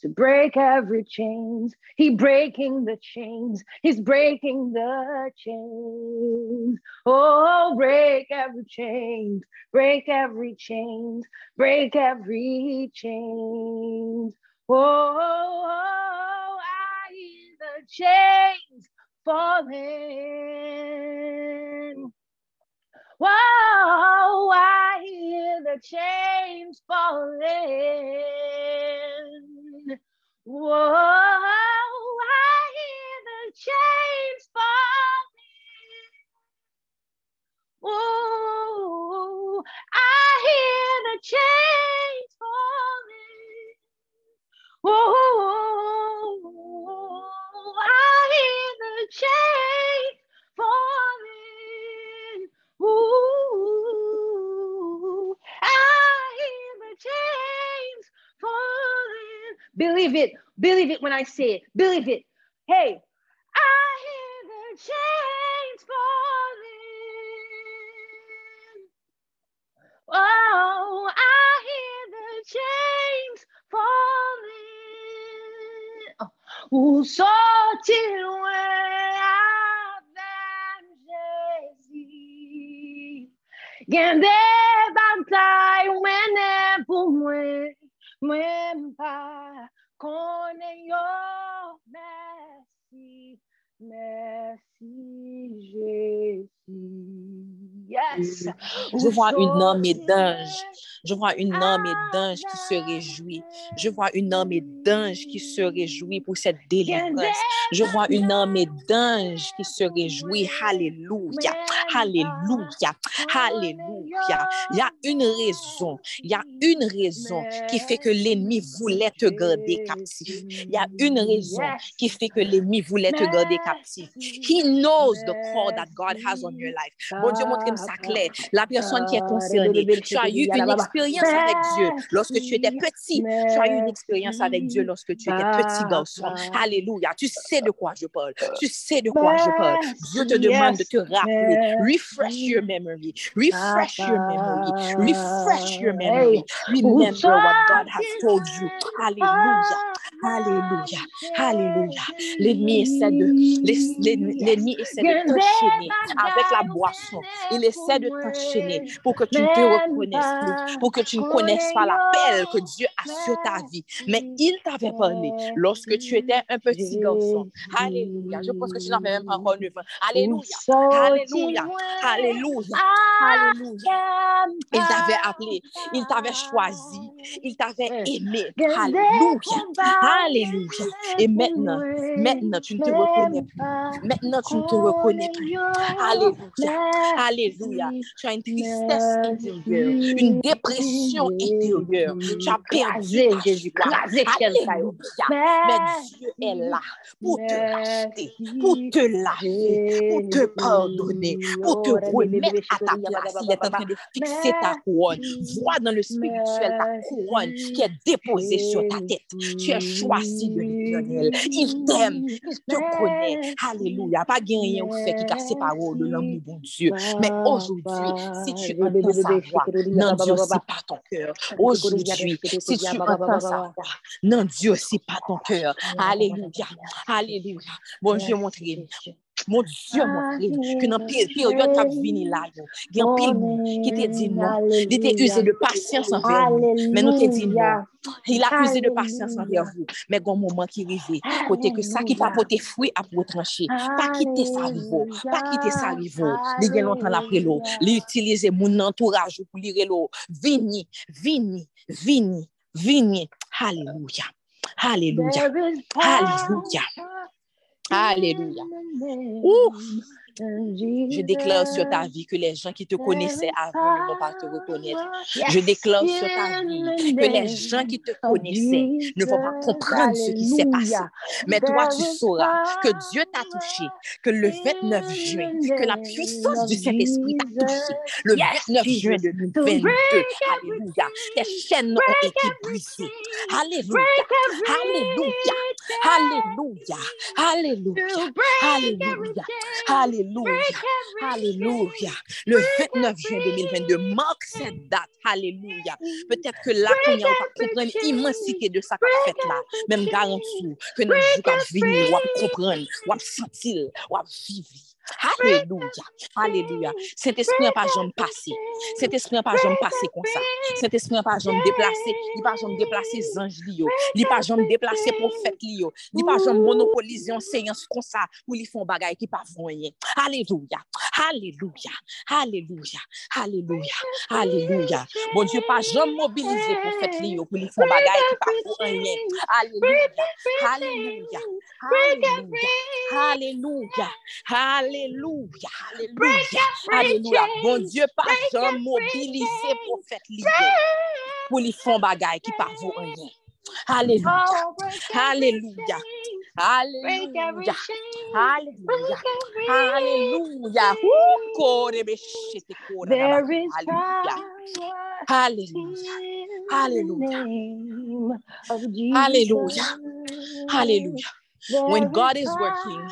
to break every chains. He breaking the chains. He's breaking the chains. Oh, break every chains. Break every chains. Break every chains. Oh, I hear the chains falling. Whoa, I hear the chains falling. Whoa, I hear the chains falling. Whoa, I hear the chains falling. Whoa, I hear the chains falling. Believe it. Believe it when I say it. Believe it. Hey, I hear the chains falling. Oh, I hear the chains falling. Oh, où sont-ils loin avec Jésus? Gain moi pas connais yo. Merci, merci Jésus. Yes. Je vois une armée d'anges. Je vois une armée d'anges qui se réjouit. Je vois une armée d'anges qui se réjouit pour cette délivrance. Je vois une armée d'anges qui se réjouit. Alléluia. Alléluia. Alléluia. Il y a une raison. Il y a une raison qui fait que l'ennemi voulait te garder captif. Il y a une raison qui fait que l'ennemi voulait te garder captif. He knows the call that God has on your life. Bon Dieu, montre-moi ça clair. La personne qui est concernée, tu as eu une expérience avec Dieu lorsque tu étais petit. Tu as eu une expérience avec Dieu lorsque tu étais petit garçon. Alléluia. Tu sais de quoi je parle. Tu sais de quoi je parle. Dieu te demande de te rappeler. Refresh your memory. Refresh your memory. Refresh your memory. Remember what God has told you. Alléluia. Alléluia. Alléluia. L'ennemi essaie de, l'ennemi essaie de t'enchaîner avec la boisson. Il essaie de t'enchaîner pour que tu ne te reconnaisses plus, pour que tu ne connaisses pas l'appel que Dieu a sur ta vie. Mais il t'avait parlé lorsque tu étais un petit garçon. Alléluia. Je pense que tu n'avais même pas encore 9 ans. Alléluia. Alléluia. Alléluia. Alléluia. Il t'avait appelé. Il t'avait choisi. Il t'avait aimé. Alléluia. Alléluia. Et maintenant, maintenant, tu ne te reconnais plus. Maintenant, tu ne te reconnais plus. Alléluia. Alléluia. Tu as une tristesse intérieure, une dépression intérieure. Tu as perdu ta Alléluia. Mais Dieu est là pour te racheter, pour te laver, pour te pardonner, pour te remettre à ta place. Il est en train de fixer ta couronne. Vois dans le spirituel ta couronne qui est déposée sur ta tête. Tu es choisi de l'éternel. Il t'aime, il te connaît. Alléluia. Pas rien ou fait qui casse parole de l'amour bon Dieu. Mais aujourd'hui, si tu entends sa voix, pas ton cœur. Aujourd'hui, si tu entends sa voix, n'endurcis pas ton cœur. Alléluia. Alléluia. Bon, je vais montrer Mon Dieu, mon Dieu, que dans période qui a vini là, il y a un pile qui te dit non. Il était usé de patience envers nous. Mais nous te dit non. Il a usé de patience envers vous. Mais il y a un moment qui arrive, côté que ça qui pas porter fruit à retrancher. Pas quitter ça vivant. Pas quitter ça vivant. Il y a longtemps après l'eau. Il utiliser mon entourage pour lire l'eau. Vini, vini, vini, vini. Alléluia. Alléluia. Alléluia. Alléluia. Ouf. Je déclare sur ta vie que les gens qui te connaissaient avant ne vont pas te reconnaître. Je déclare sur ta vie que les gens qui te connaissaient ne vont pas comprendre ce qui s'est passé. Mais toi, tu sauras que Dieu t'a touché, que le 29 juin, que la puissance du Saint-Esprit t'a touché. Le 29 juin 2022, Alléluia, tes chaînes ont été brisées. Alléluia, Alléluia, Alléluia, Alléluia, Alléluia, Alléluia. Alléluia. Alléluia. Le 29 juin 2022 marque cette date. Alléluia. Peut-être que là, on a pas comprendre l'immensité de qu'a fait là. Même garantie que nous avons venir, on comprendre, on sentir, on vivre. Alléluia. Alléluia. Saint-Esprit n'a pas jamais passé. Saint-Esprit n'a pas jamais passé comme ça. Saint-Esprit n'a pas jamais déplacé. Il n'a pas jamais déplacé anges Lio. Il n'a pas jamais déplacé prophète Lio. Il n'a pas jamais monopolisé en séance comme ça où ils font bagaille qui pas rien. Alléluia. Alléluia. Alléluia. Alléluia. Alléluia. Bon Dieu, pas jamais mobilisé prophète Lio pour ils font bagaille qui pas rien. Alléluia. Alléluia. Alléluia. Alléluia. Alléluia. Alléluia, alléluia, alléluia. Bon Dieu, pas jamais mobilisé prophète libre pour les fonds bagaille qui pas vaut rien. Alléluia, alléluia, alléluia, alléluia, alléluia. Alléluia, alléluia, alléluia, alléluia. When God is working,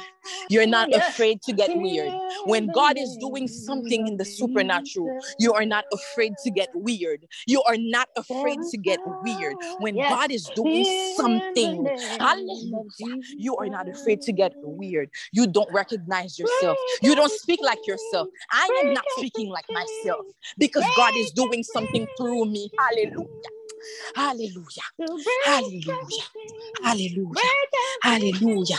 you're not afraid to get weird. When God is doing something in the supernatural, you are not afraid to get weird. You are not afraid to get weird. When God is doing something, hallelujah, you are not afraid to get weird. You don't recognize yourself. You don't speak like yourself. I am not speaking like myself because God is doing something through me. Hallelujah. Alléluia. Alléluia. Alléluia. Alléluia.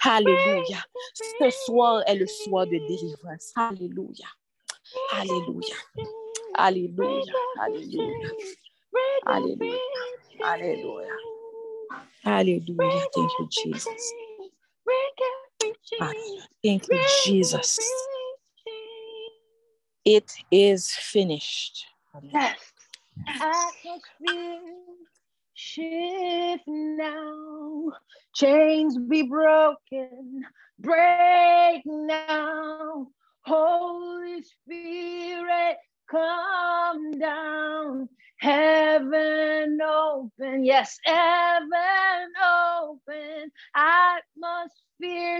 Alléluia. Ce soir est le soir de délivrance. Alléluia. Alléluia. Alléluia. Alléluia. Alléluia. Alléluia. Alléluia. Thank you, Jesus. Thank you, Jesus. It is finished. Yes. Atmosphere shift now. Chains be broken. Break now. Holy Spirit, come down. Heaven open. Yes, heaven open. Atmosphere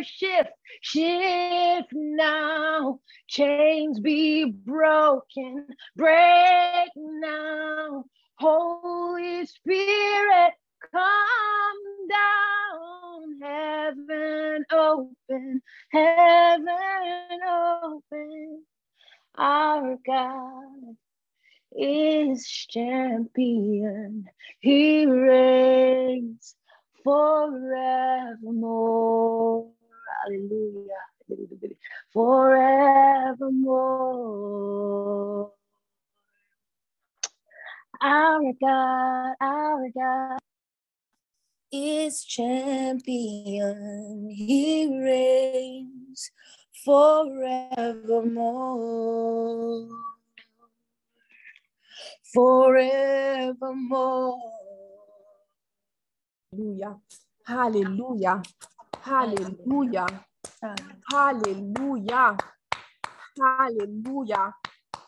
shift. Shift now. Chains be broken. Break now. Holy Spirit, come down. Heaven open. Heaven open. Our God is champion. He reigns forevermore. Hallelujah. Forevermore. Our God, our God is champion. He reigns forevermore forevermore. Hallelujah. Hallelujah. Hallelujah. Hallelujah.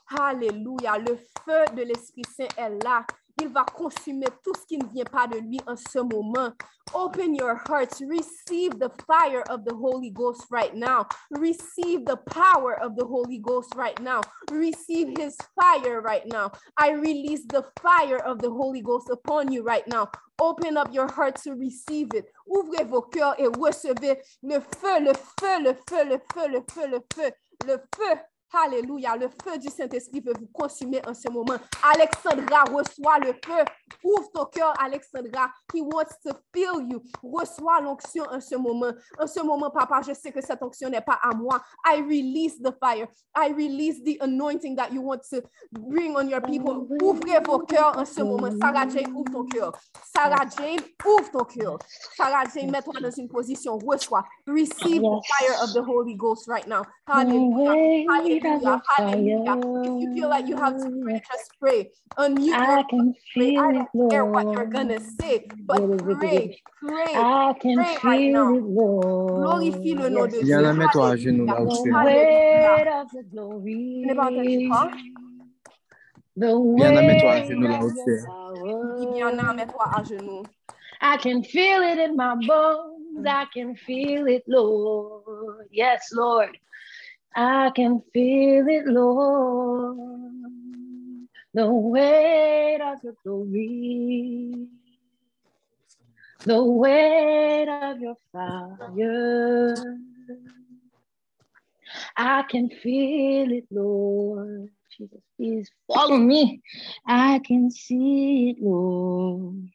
Hallelujah. Le feu de l'Esprit Saint est là. Il va consumer tout ce qui ne vient pas de lui en ce moment. Open your hearts. Receive the fire of the Holy Ghost right now. Receive the power of the Holy Ghost right now. Receive his fire right now. I release the fire of the Holy Ghost upon you right now. Open up your heart to receive it. Ouvrez vos cœurs et recevez le feu, le feu, le feu, le feu, le feu, le feu, le feu. Alléluia. Le feu du Saint-Esprit veut vous consumer en ce moment. Alexandra, reçois le feu. Ouvre ton cœur, Alexandra. He wants to fill you. Reçois l'onction en ce moment. En ce moment, papa, je sais que cette onction n'est pas à moi. I release the fire. I release the anointing that you want to bring on your people. Ouvrez vos cœurs en ce moment. Sarah Jane, ouvre ton cœur. Sarah Jane, ouvre ton cœur. Sarah Jane, mets-toi dans une position. Reçois. Receive the fire of the Holy Ghost right now. Hallelujah. Hallelujah. Hallelujah. Hallelujah. If you feel like you have to pray, just pray. Unmute I can pray. feel I don't care what you're gonna say, but pray, pray. I can Pray right feel now. it, Lord. Glorifie le nom de Yes, Dieu. Viens, mets-toi à genoux là où tu es. The Hallelujah. the glory. Pas entendu? The Viens, mets-toi à genoux là où tu es. Dis mets-toi à genoux. I can feel it in my bones. I can feel it, Lord. Yes, Lord. I can feel it, Lord. The weight of your glory. The weight of your fire. I can feel it, Lord. Jesus, please follow me. I can see it, Lord.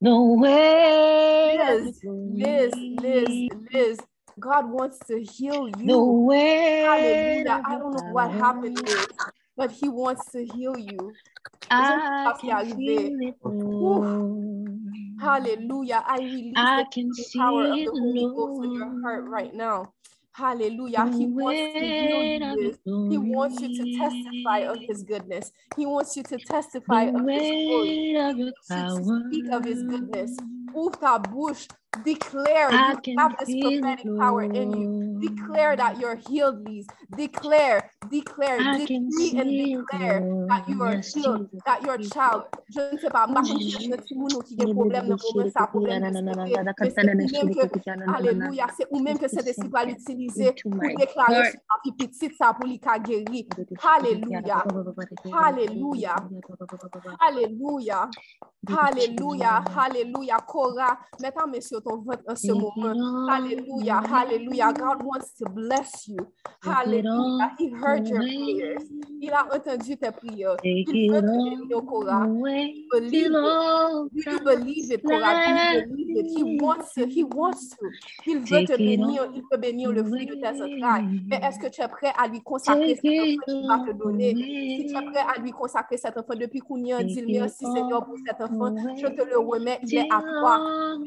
The Liz, your Liz, Liz. Liz. God wants to heal The you. weight Hallelujah. I don't know what happened, but He wants to heal you. I pas ce qui est can feel it, Hallelujah. I release I the can healing power of the Holy Ghost on your heart right now. Hallelujah. He wants to heal you. of Liz. your He wants you to testify of his goodness. He wants you to testify of his glory. He wants you to speak of his goodness. Ouvre ta bouche. Declare I you can have this feel it, prophetic power in you. Lord. Declare that you're healed, Lise. Declare, declare, I can decree and see it, declare that you Lord. are Yes, healed, Jesus. that your Jesus. child, je ne sais pas, par contre, si c'est un petit mounou qui a un problème dans le moment, ça, problème de santé, mais c'est ou même que, alléluia, c'est ou même que cet esprit va l'utiliser Into pour my déclarer heart. sur la vie petite, ça pour lui qu'a guéri. Alléluia. Alléluia. Alléluia. Alléluia. Alléluia. Cora, mets ta main sur ton ventre en ce moment. Hallelujah, hallelujah. God wants to bless you. Hallelujah. He heard your prayers. Il a entendu tes prières. Il veut te bénir, Cora. Believe it. you believe it, Cora? You believe it? He wants to. He wants to. Il veut te bénir. Il veut bénir le fruit de tes entrailles. Mais est-ce que tu es prêt à lui consacrer cet enfant qu'il va te all donner? Si tu es prêt à lui consacrer cet enfant depuis qu'on y a dit merci Seigneur pour cet enfant, je te le remets. Il est à toi.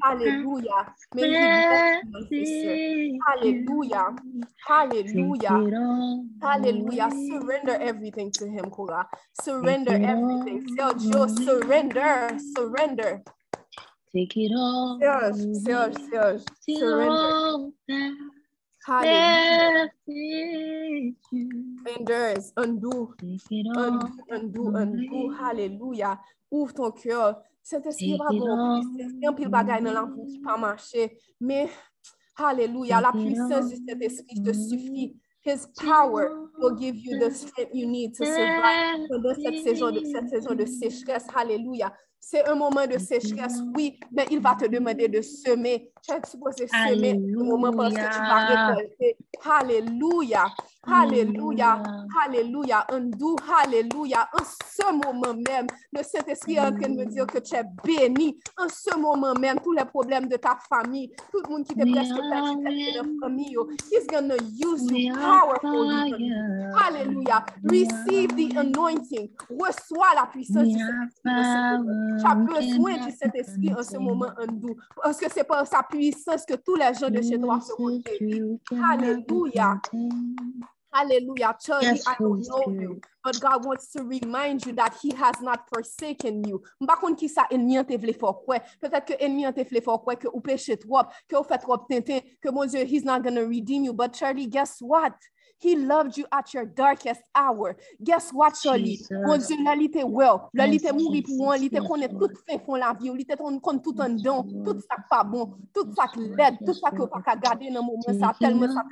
Alléluia. May he bless my sister. Hallelujah. Hallelujah. Hallelujah. Surrender everything to him, Cora. Surrender everything. Sergio, away. surrender. Surrender. Take it all. Serge, Serge, Serge. Surrender. Hallelujah. left is you. Surrenders. Undo. Take it all. Undo, undo, undo. Hallelujah. Ouvre ton cœur. Saint-Esprit va bon. Il pile bagaille dans qui pas marcher. Mais, Hallelujah. La puissance du. Saint-Esprit te suffit. His power will give you the strength you need to survive pendant cette saison de, cette saison de sécheresse. Hallelujah. C'est un moment de sécheresse, oui, mais il va te demander de semer. Tu es supposé semer un moment parce que tu vas Alléluia. récolter. Hallelujah. Hallelujah. Hallelujah. Undo. Hallelujah. En ce moment même, le Saint-Esprit est en train de me dire que tu es béni. En ce moment même, tous les problèmes de ta famille, tout le monde qui te We presque perdu wind. famille, oh, he's going to use you powerfully. Hallelujah. Receive the anointing. Reçois la puissance du Saint-Esprit. Tu as besoin du Saint-Esprit en ce moment en nous. Parce que c'est par sa puissance que tous les gens de chez toi se Holy contiennent. Spirit, we cannot Hallelujah. Charlie, Yes, I don't know you, but God wants to remind you that He has not forsaken you. Mpa kon ki sa ennemi an te vle fò kwe. Peut-être que ennemi an te vle fò kwe, que ou peche trop, que ou fait trop tintin, que mon Dieu, He's not going to redeem you. But Charlie, guess what? He loved you at your darkest hour. Guess what, Charlie? Mon Dieu, là, il était well. Là, il était mouru pour moi. Il était connaît tout fait fond la vie. Il était connaît tout en don. Tout ça pas bon. Tout ça qui l'aide. Tout ça que pas qu'à garder dans le moment. Ça tellement ça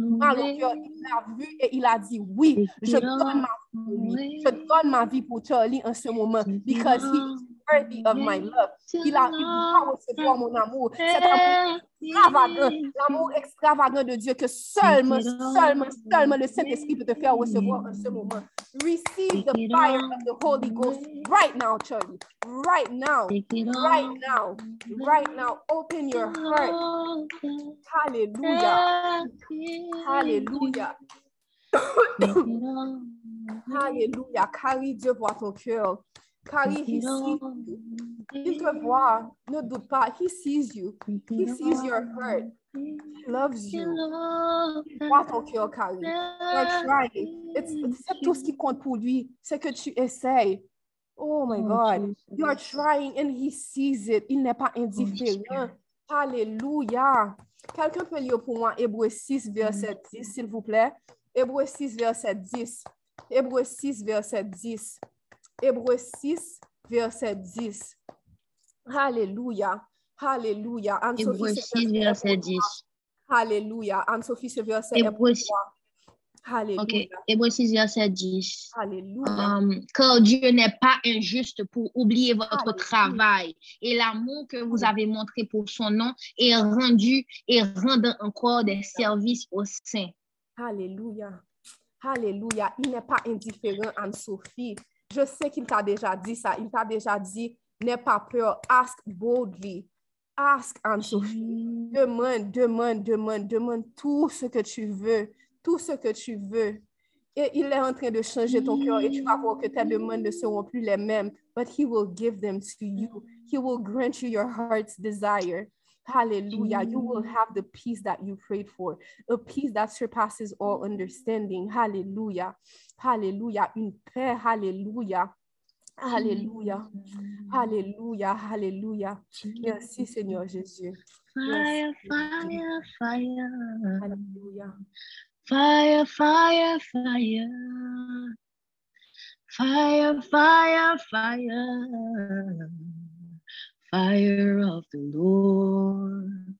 mal au cœur. Il l'a vu et il a dit oui, je donne ma vie pour lui. Je donne ma vie pour Charlie en ce moment because he worthy of my love. Il a il doit recevoir mon amour. Cet amour extravagant, l'amour extravagant de Dieu que seulement, seulement, seulement le Saint-Esprit peut te faire recevoir en ce moment. Receive the fire of the Holy Ghost right now, Charlie. Right now. Right now. Right now. Open your heart. Hallelujah. Hallelujah. Hallelujah. Carry Dieu voit ton cœur. Carry, he sees you. Il te voit. Ne doute pas. He sees you. He sees your hurt. He loves you. Il voit ton cœur, Carrie. You're trying. It's, c'est tout ce qui compte pour lui. C'est que tu essayes. Oh my God. You're trying and he sees it. Il n'est pas indifférent. Alléluia. Quelqu'un peut lire pour moi Hébreu 6, verset 10, s'il vous plaît. Hébreu 6, verset 10. Hébreu 6, verset 10. Hébreu 6, verset 10. Alléluia. Alléluia. Hébreu ce 6, verset verset est pour 10. moi. Alléluia. Anne-Sophie, ce verset est pour Hébreu 6. toi. Alléluia. Ok, Hébreu 6, verset 10. Alléluia. Um, car Dieu n'est pas injuste pour oublier votre Alléluia. travail et l'amour que vous avez montré pour son nom et rendu et rendant encore des services aux saints. Alléluia. Alléluia. Il n'est pas indifférent, Anne-Sophie. Je sais qu'il t'a déjà dit ça. Il t'a déjà dit, n'aie pas peur. Ask boldly. Ask, Anne-Sophie. Demande, demande, demande, demande tout ce que tu veux. Tout ce que tu veux. Et il est en train de changer ton cœur et tu vas voir que tes demandes ne seront plus les mêmes. But he will give them to you. He will grant you your heart's desire. Hallelujah. You will mm. have the peace that you prayed for, a peace that surpasses all understanding. Hallelujah. Hallelujah. Une paix. Hallelujah. Alléluia. Alléluia. Alléluia. Merci Seigneur Jésus. Fire, fire, fire. Alléluia. Fire, fire, fire. Fire, fire, fire. Fire of the Lord.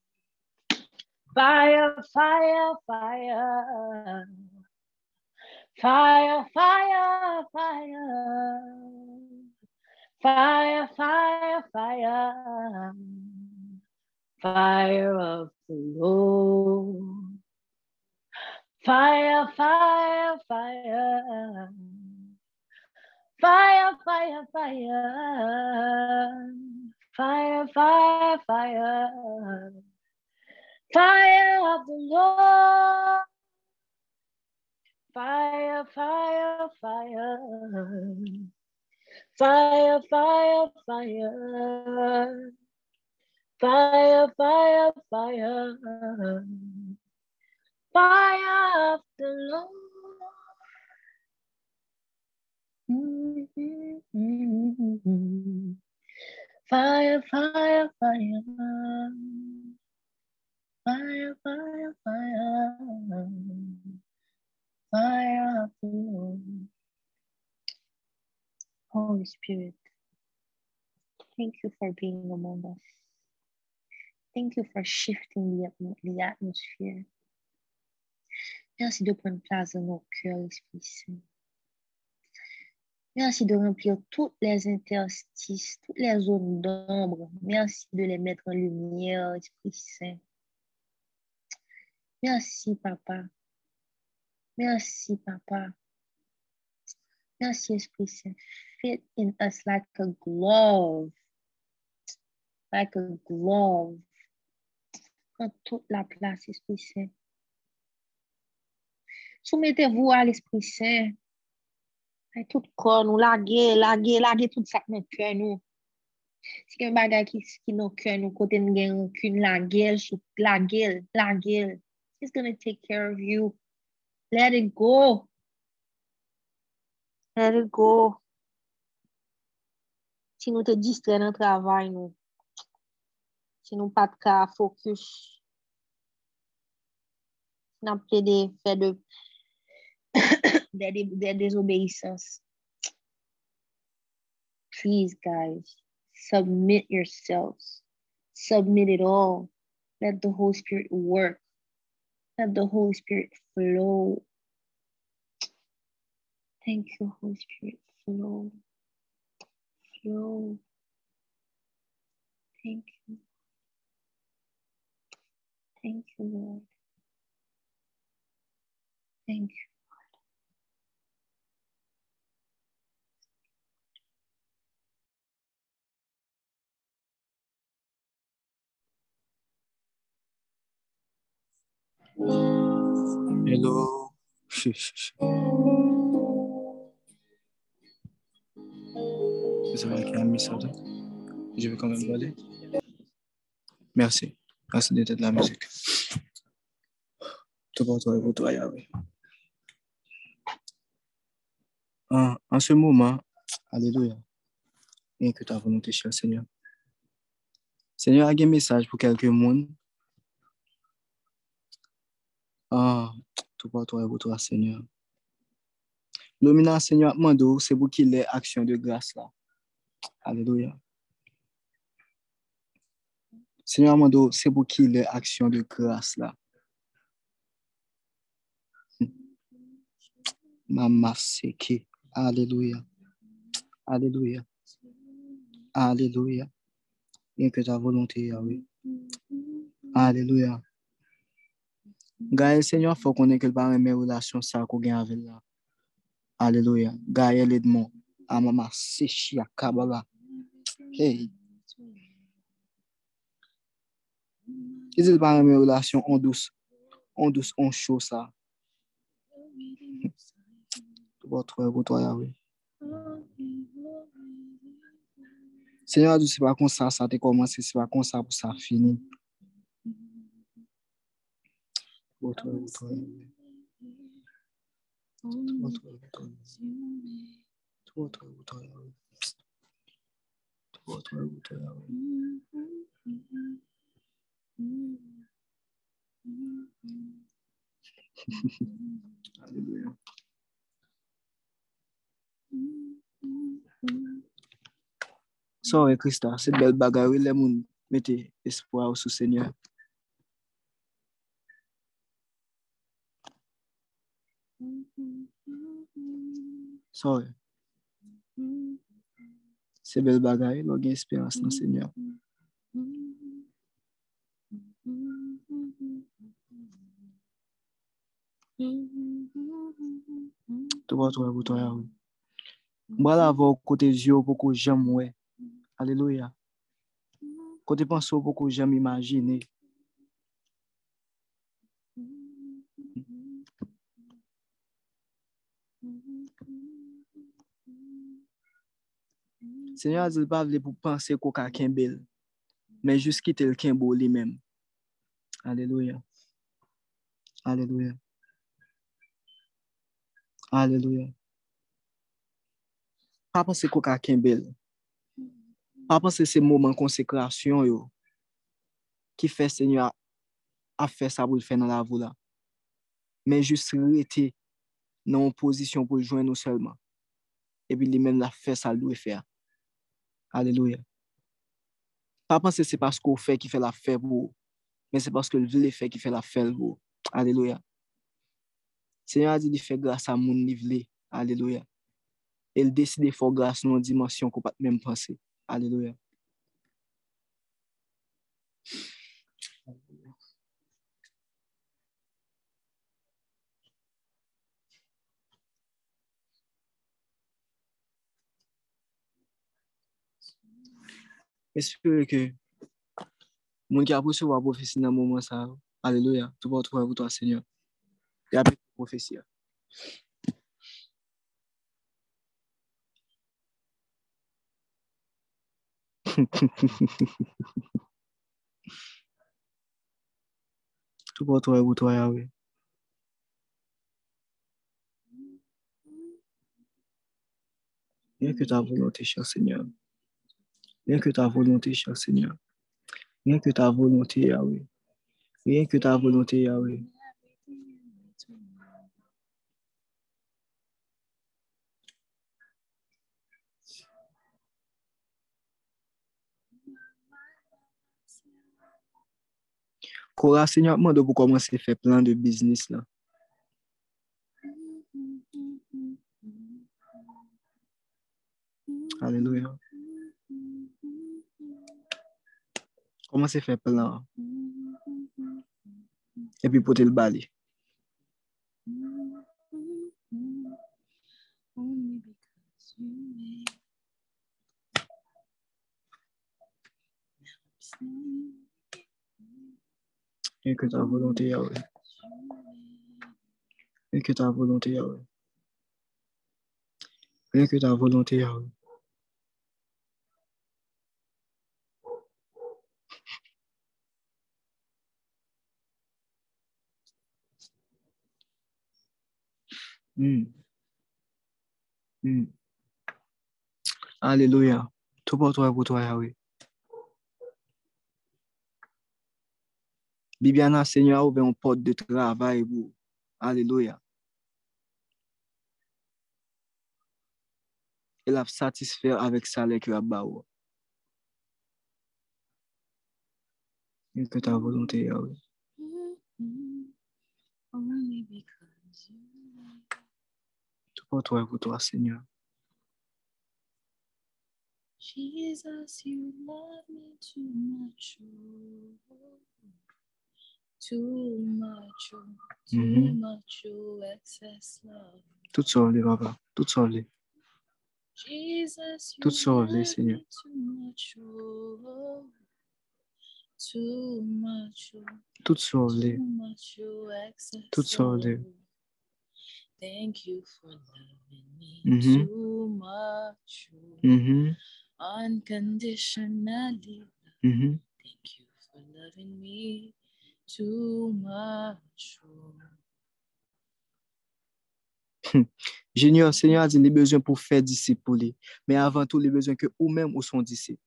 Fire, fire, fire. Fire, fire, fire. Fire, fire, fire. Fire of the Lord. Fire, fire, fire. Fire, fire, fire. Fire, fire, fire. Fire of the Lord. Fire, fire, fire. Fire, fire, fire. Fire, fire, fire. Fire of the Lord. Mm-hmm. Fire, fire, fire. Fire, fire, fire. Fire of. Holy Spirit, thank you for being among us. Thank you for shifting the, the atmosphere. Merci de prendre place dans nos cœurs, Esprit Saint. Merci de remplir toutes les interstices, toutes les zones d'ombre. Merci de les mettre en lumière, Esprit Saint. Merci, Papa. Merci, Papa. Merci, Esprit Saint. Fit in us like a glove. Like a glove. Prends toute la place, Esprit Saint. Soumettez-vous à l'Esprit Saint. Ay tout kon nou lage, lage, lage tout sak nan kwen nou. Si gen bagay ki skin nan kwen nou, kote nou gen yon kwen lage, lage, lage. He's gonna take care of you. Let it go. Let it go. Si nou te distre nan travay nou. Si nou pat ka fokus. Nan ple de fe de... their, their disobedience. Please, guys, submit yourselves. Submit it all. Let the Holy Spirit work. Let the Holy Spirit flow. Thank you, Holy Spirit. Flow. Flow. Thank you. Thank you, Lord. Thank you. Hello. Vous avez un message. Je vais quand même parler. Merci. Merci d'être de la musique. Tout pour toi et pour toi, Yahweh. En, en ce moment, Alléluia, rien que ta volonté, cher Seigneur. Seigneur, a un message pour quelques monde. Ah, tout pour toi et pour toi, Seigneur. L'omina, Seigneur, mando, c'est pour qu'il ait action de grâce là. Alléluia. Seigneur Mando, c'est pour qu'il ait action de grâce là. Mama Seki. Alléluia. Alléluia. Alléluia. Bien que ta volonté, Yahweh. Alléluia. Gaye, Senyor, fò konen ke l barè mè relasyon sa kou gen avè la. Aleluya. Gaye lè d'mon. Amama ah, sechi akabala. Hey. Izil barè mè relasyon on dous. On dous, on chou sa. Tou botwe, botwe ya we. Senyor, adou se pa kon sa sa te komanse, se pa kon sa pou sa fini. Votre pour toi, Yahweh. Votre pour toi, Yahweh. Votre pour toi, Yahweh. Votre pour toi, Yahweh. Alléluia. Sorry, Christa, c'est belle bagarre, Soye. Se bel bagay, nou gen esperans nan Senyor. Tou wot wè bouton ya wè. Mwa la vò kote zyo pou kou jam wè. Aleluya. Kote panso pou kou jam imajine. Senyor a zil pa vle pou panse kou ka kembel, men jous ki tel kembo li men. Aleluya. Aleluya. Aleluya. Pa panse kou ka kembel. Pa panse se mouman konsekrasyon yo ki fe senyor a fe sa pou l fe nan la vou la. Men jous rete nan oposisyon pou jwen nou selman. epi li men la fè sa lou e fè a. Aleluya. Pa panse se paske ou fe ki fe la fe pou ou, men se paske ou vle fe ki fe la fe pou ou. Aleluya. Senyor a di li fe grasa moun li vle. Aleluya. El deside fò grasa nou dimansyon ko pat men panse. Aleluya. espere ke moun ki apose wap profesi nan mouman sa, aleluya, tou pa trouve pou to a senyor. E api profesi ya. tou pa trouve pou to a yawe. Yon ki ta voulote, chèr senyor. Rien que ta volonté, cher Seigneur. Rien que ta volonté, Yahweh. Rien que ta volonté, Yahweh. Kora, Seigneur, demande pour commencer à faire plein de business là. Alléluia. Komanse fè plan. E pi pote l bali. Et que ta volonté, Yahweh. Et que ta volonté, Yahweh. Et que ta volonté, Yahweh. Mm. Mm. Aleluya. Tout bon pour toi, pour toi, Yahweh. Bibiana, Seigneur, ouvre une porte de travail pour. Aleluya. El ap satisfer avèk salèk yo ap ba ou. Yon ke ta volonté, Yahweh. Mm-hmm. Mm-hmm. Oh, Tout pour toi et pour toi, Seigneur. Jesus, you love me too much. oh. Too much, oh, too Mhm. much, oh, excess love. Tout sauvé, papa. Tout sauvé. Jesus, you Tout sauvé, love Seigneur. too much, oh, too much, Tout sauvé. too much, excess Tout sauvé. Thank you for loving me Mhm. too much, unconditionally. Mhm. Thank you for loving me too much. Junior, Seigneur a dit les besoins pour faire disciple pour lui. Mais avant tout, les besoins que ou même ou son disciple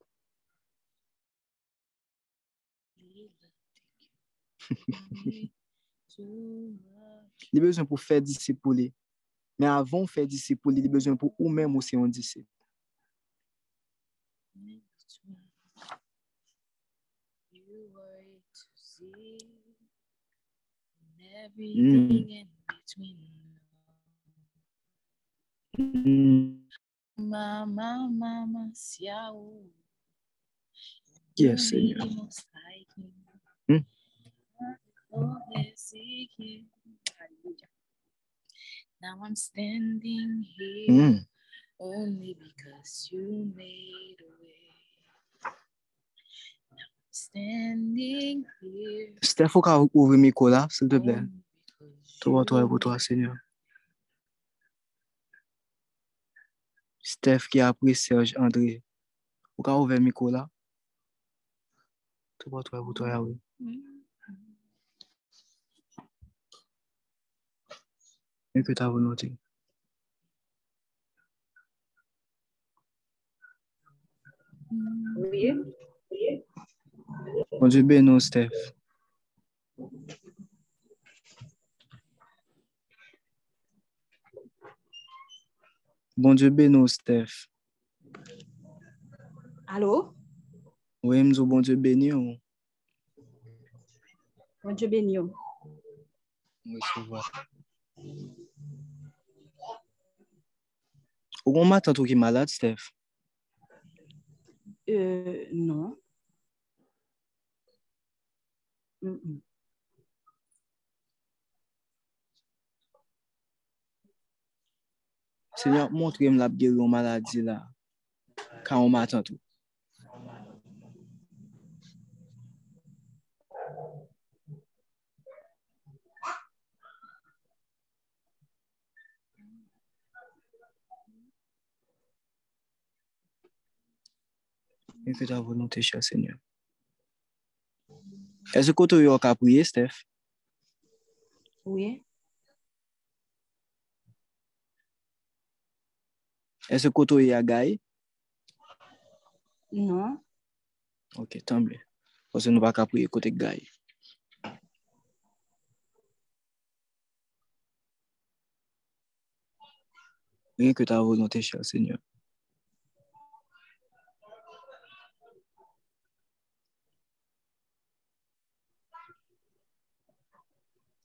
pour lui. Mais avant de faire disciple pour lui, les besoins pour ou même ou son disciple. Mm. Mama. Yes. Hmm. Now I'm standing here mm. only because you made a way. Now I'm standing here. Steph, ka ouvre micro là, s'il te plaît. Tout Toi, toi, pour toi, Seigneur. Steph qui a pris Serge André. Ou ka ouvre micro là. Tout Toi, toi, pour toi, Yahweh. Mm. Et que ta volonté. Oui. Bon Dieu bénisse, Steph? Bon Dieu bénisse, Steph? Allô? Oui, m'dou bon Dieu béni ou? Bon Dieu béni. yo. Oui, c'est vrai. Ou kon matan tou ki malade, Steph? Euh, non. Mm -mm. Seigneur, montre m la bgeri ou maladi la. Ka ou matan tou. Et que ta volonté, cher Seigneur. Est-ce que tu as prié, Steph? Oui. Est-ce que tu as gaï? Non. Ok, tant mieux. Parce que nous ne pouvons pas prier côté gaï. Rien que ta volonté, cher Seigneur.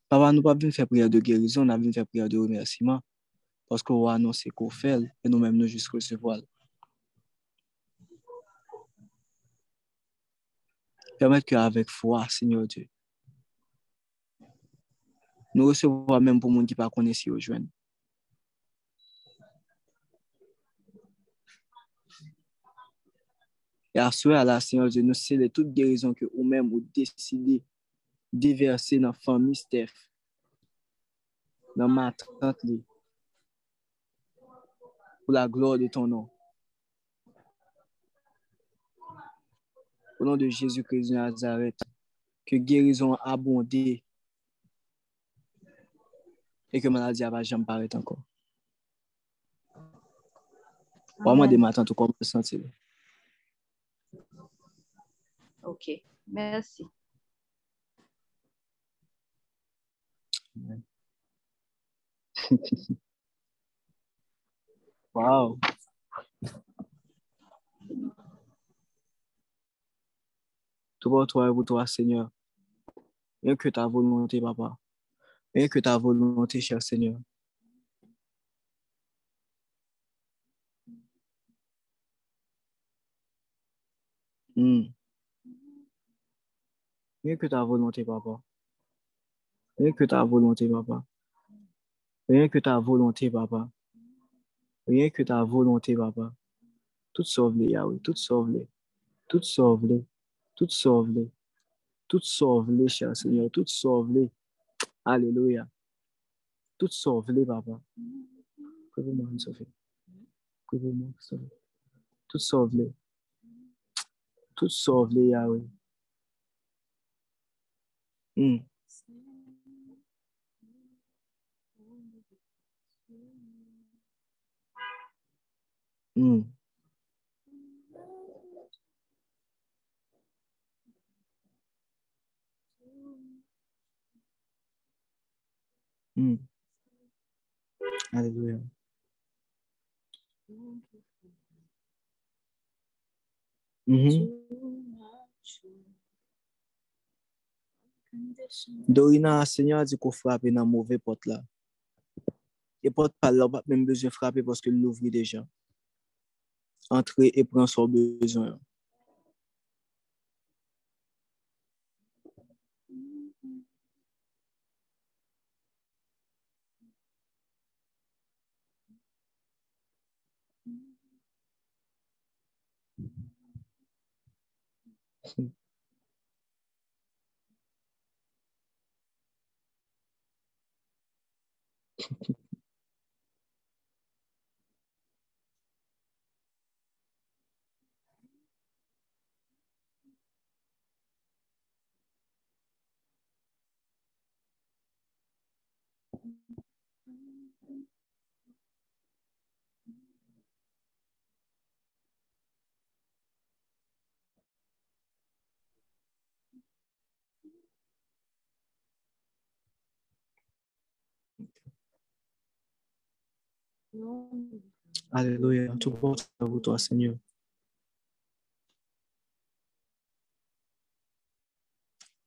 Papa, nou pa vin fè prière de guérison, nou vin fè prière de remerciement, paske ou anonsè kou fèl, e nou mèm nou jist resevoal. Permèt ke avèk fwa, Seigneur Dieu. Nou resevoal mèm pou moun ki pa konè si yo jwen. E aswe ala, Seigneur Dieu, nou se de tout guérison ke ou mèm ou dans la famille Steph, dans ma tante pour la gloire de ton nom. Au nom de Jésus-Christ de Nazareth, que guérison abondée et que maladie va jamais paraître encore. Vraiment, des matins, tout comme sentir. Ok, merci. wow. Pour toi et pour toi, Seigneur. Rien que ta volonté, papa. Rien que ta volonté, cher Seigneur. Mm. Rien que ta volonté, papa. Rien que ta volonté, papa. Rien que ta volonté, papa. Rien que ta volonté, papa. Tout sauve-les, Yahweh. Tout sauve-les. Tout sauve-les. Tout sauve-les. Tout sauve-les, cher Seigneur. Tout sauve-les. Alléluia. Tout sauve-les, papa. moi Sophie. moi Sophie. Tout sauve-les. Tout sauve-les, Yahweh. Mm. Mm. Mm. Alléluia. Mm-hmm. Dorina, Seigneur a dit qu'on frappe dans mauvais porte là. Et porte pas là, pas même besoin de frapper parce que l'ouvre déjà. Entrez et prend son besoin. Alléluia. Tout porte à vous, toi, Seigneur.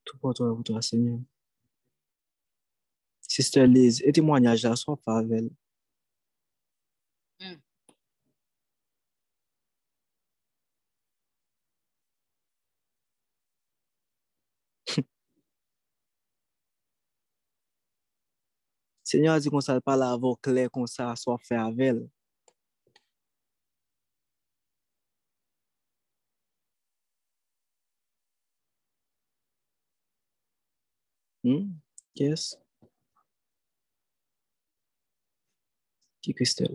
Tout porte à vous, toi, Seigneur. Sister Liz, et témoignage là, soit Pavel. Senyor di kon sa l pala avon kler kon sa so fe avel. Hmm? Yes. Ki kristel.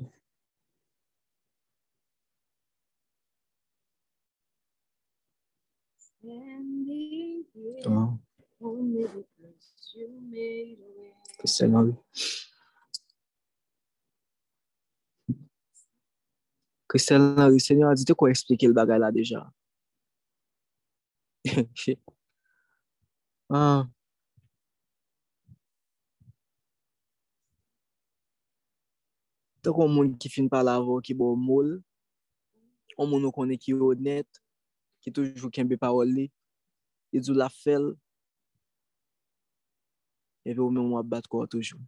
Standing here, oh. only because you made a way. Questionnement. Christelle Henry, Seigneur, di te kon explike l bagay la deja. ah. Te kon moun ki fin pala avon ki bo moul, an moun nou konen ki yo net, ki toujou kenbe parol li, e djou la fel, Epe ou men wap bat kwa toujou.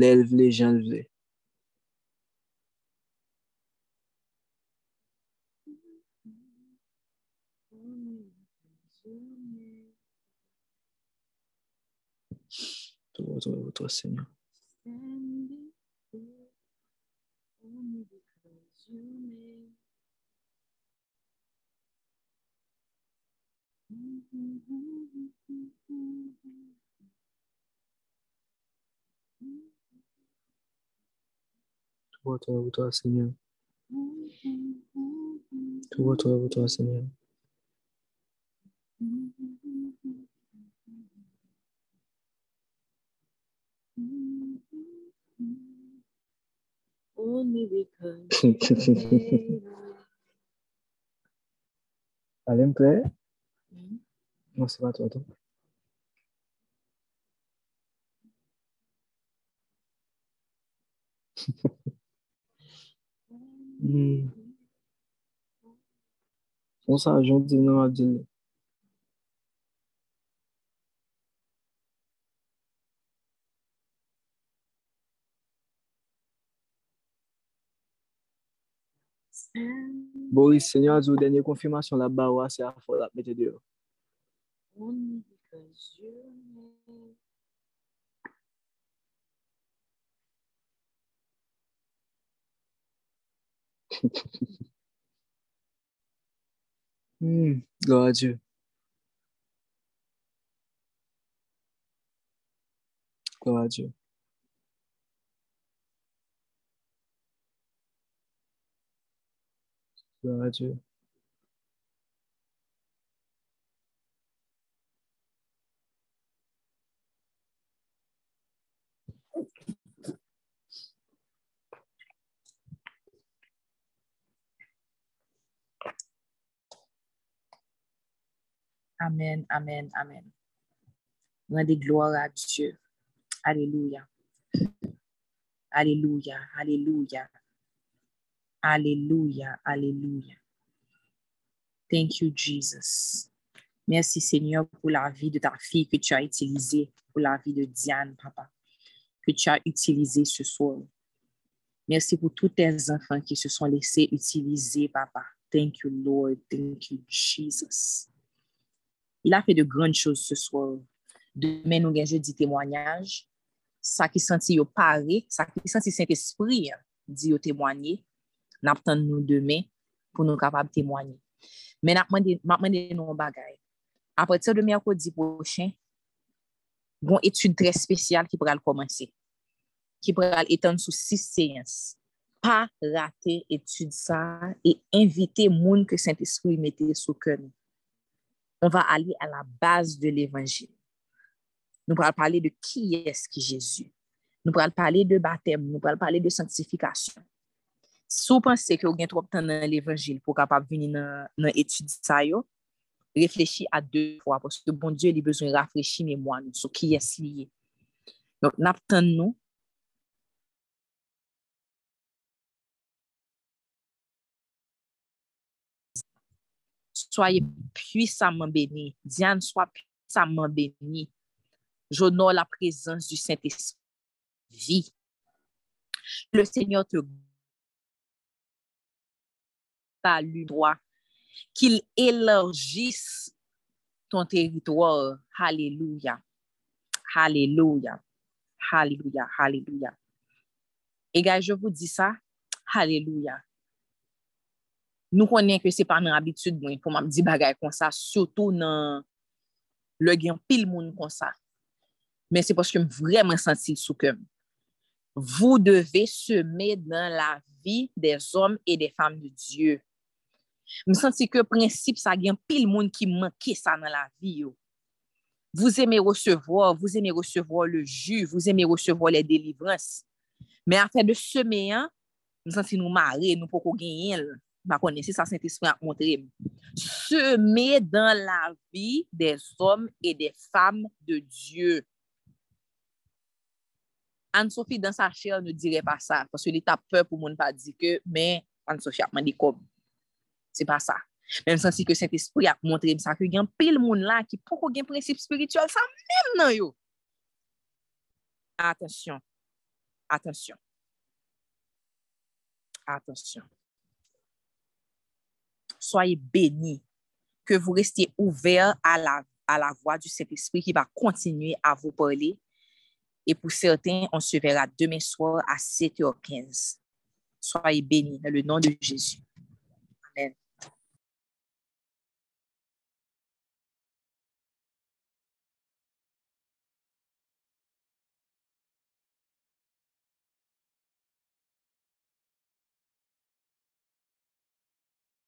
Lèl vle, jan vle. Toi, toi, toi, Seigneur. Toi, toi, toi, Seigneur. Toi, toi, toi, Seigneur. Only because Allez, plaît? Mhm. Non, c'est pas toi, toi. Hmm. Son sa ajon di nan ap Boris, Seigneur a di ou denye konfirmasyon la ba wa se a fol ap mette diyo. only because. Gloire à Dieu. Gloire à Dieu. Dieu. Amen, amen, amen. Rendez gloire à Dieu. Alléluia. Alléluia, alléluia. Alléluia, alléluia. Thank you, Jesus. Merci, Seigneur, pour la vie de ta fille que tu as utilisée, pour la vie de Diane, papa, que tu as utilisée ce soir. Merci pour tous tes enfants qui se sont laissés utiliser, papa. Thank you, Lord. Thank you, Jesus. Il a fait de grandes choses ce soir. Demain, nous avons jeudi témoignage. Ça qui senti yo paré, ça qui senti Saint-Esprit hein, dit yo témoigner. N'attend nous demain pour nous capables témoigner. Mais n'a demandé m'a demandé nous un bagay. Partir de mercredi prochain, bon étude très spéciale qui pourra commencer. Qui pourra étendre sous six séances. Pas rater étude ça et inviter moun que Saint-Esprit sous cœur. nous. On va aller à la base de l'évangile. Nous pourrons parler de est-ce qui Jésus. Nous pourrons parler de baptême, nous pourrons parler de sanctification. Vous pensez que vous avez trop de temps dans l'évangile pour capable venir dans, dans l'étude ça, yo, à deux fois parce que bon Dieu il a besoin de rafraîchir mémoire nous sur qui est lié. Donc, n'attendons nous soyez puissamment bénis. Diane, sois puissamment bénie. J'honore la présence du Saint-Esprit. Le Seigneur te salut droit, qu'il élargisse ton territoire. Alléluia. Alléluia. Alléluia. Alléluia. Et gars, je vous dis ça. Alléluia. Nou konen ke se pa nan abitud mwen pou mam di bagay kon sa, soto nan le gen pil moun kon sa. Men se poske m vremen sensil sou kem. Vous devez semer dans la vie des hommes et des femmes de Dieu. M senti ke prinsip sa gen pil moun ki manke sa nan la vi yo. Vous aimez recevoir, vous aimez recevoir le jus, vous aimez recevoir les délivrances. Mais en fait de semeyan, m senti nou mare, nou poko genyen l. Ma kone, ça, Saint-Esprit a montré. Semer dans la vie des hommes et des femmes de Dieu. Anne-Sophie dans sa chair, ne dirait pas ça. parce que l'état peur pour ne pas dire que, mais Anne-Sophie a di kom. Comme. C'est pas ça. Même si que Saint-Esprit a montré ça, que y a un pile monde là qui pour un principe spirituel, ça même non yo. Attention. Attention. Attention. Soyez bénis. Que vous restiez ouverts la, à la voix du Saint-Esprit qui va continuer à vous parler. Et pour certains, on se verra demain soir à 7h15. Soyez bénis dans le nom de Jésus. Amen.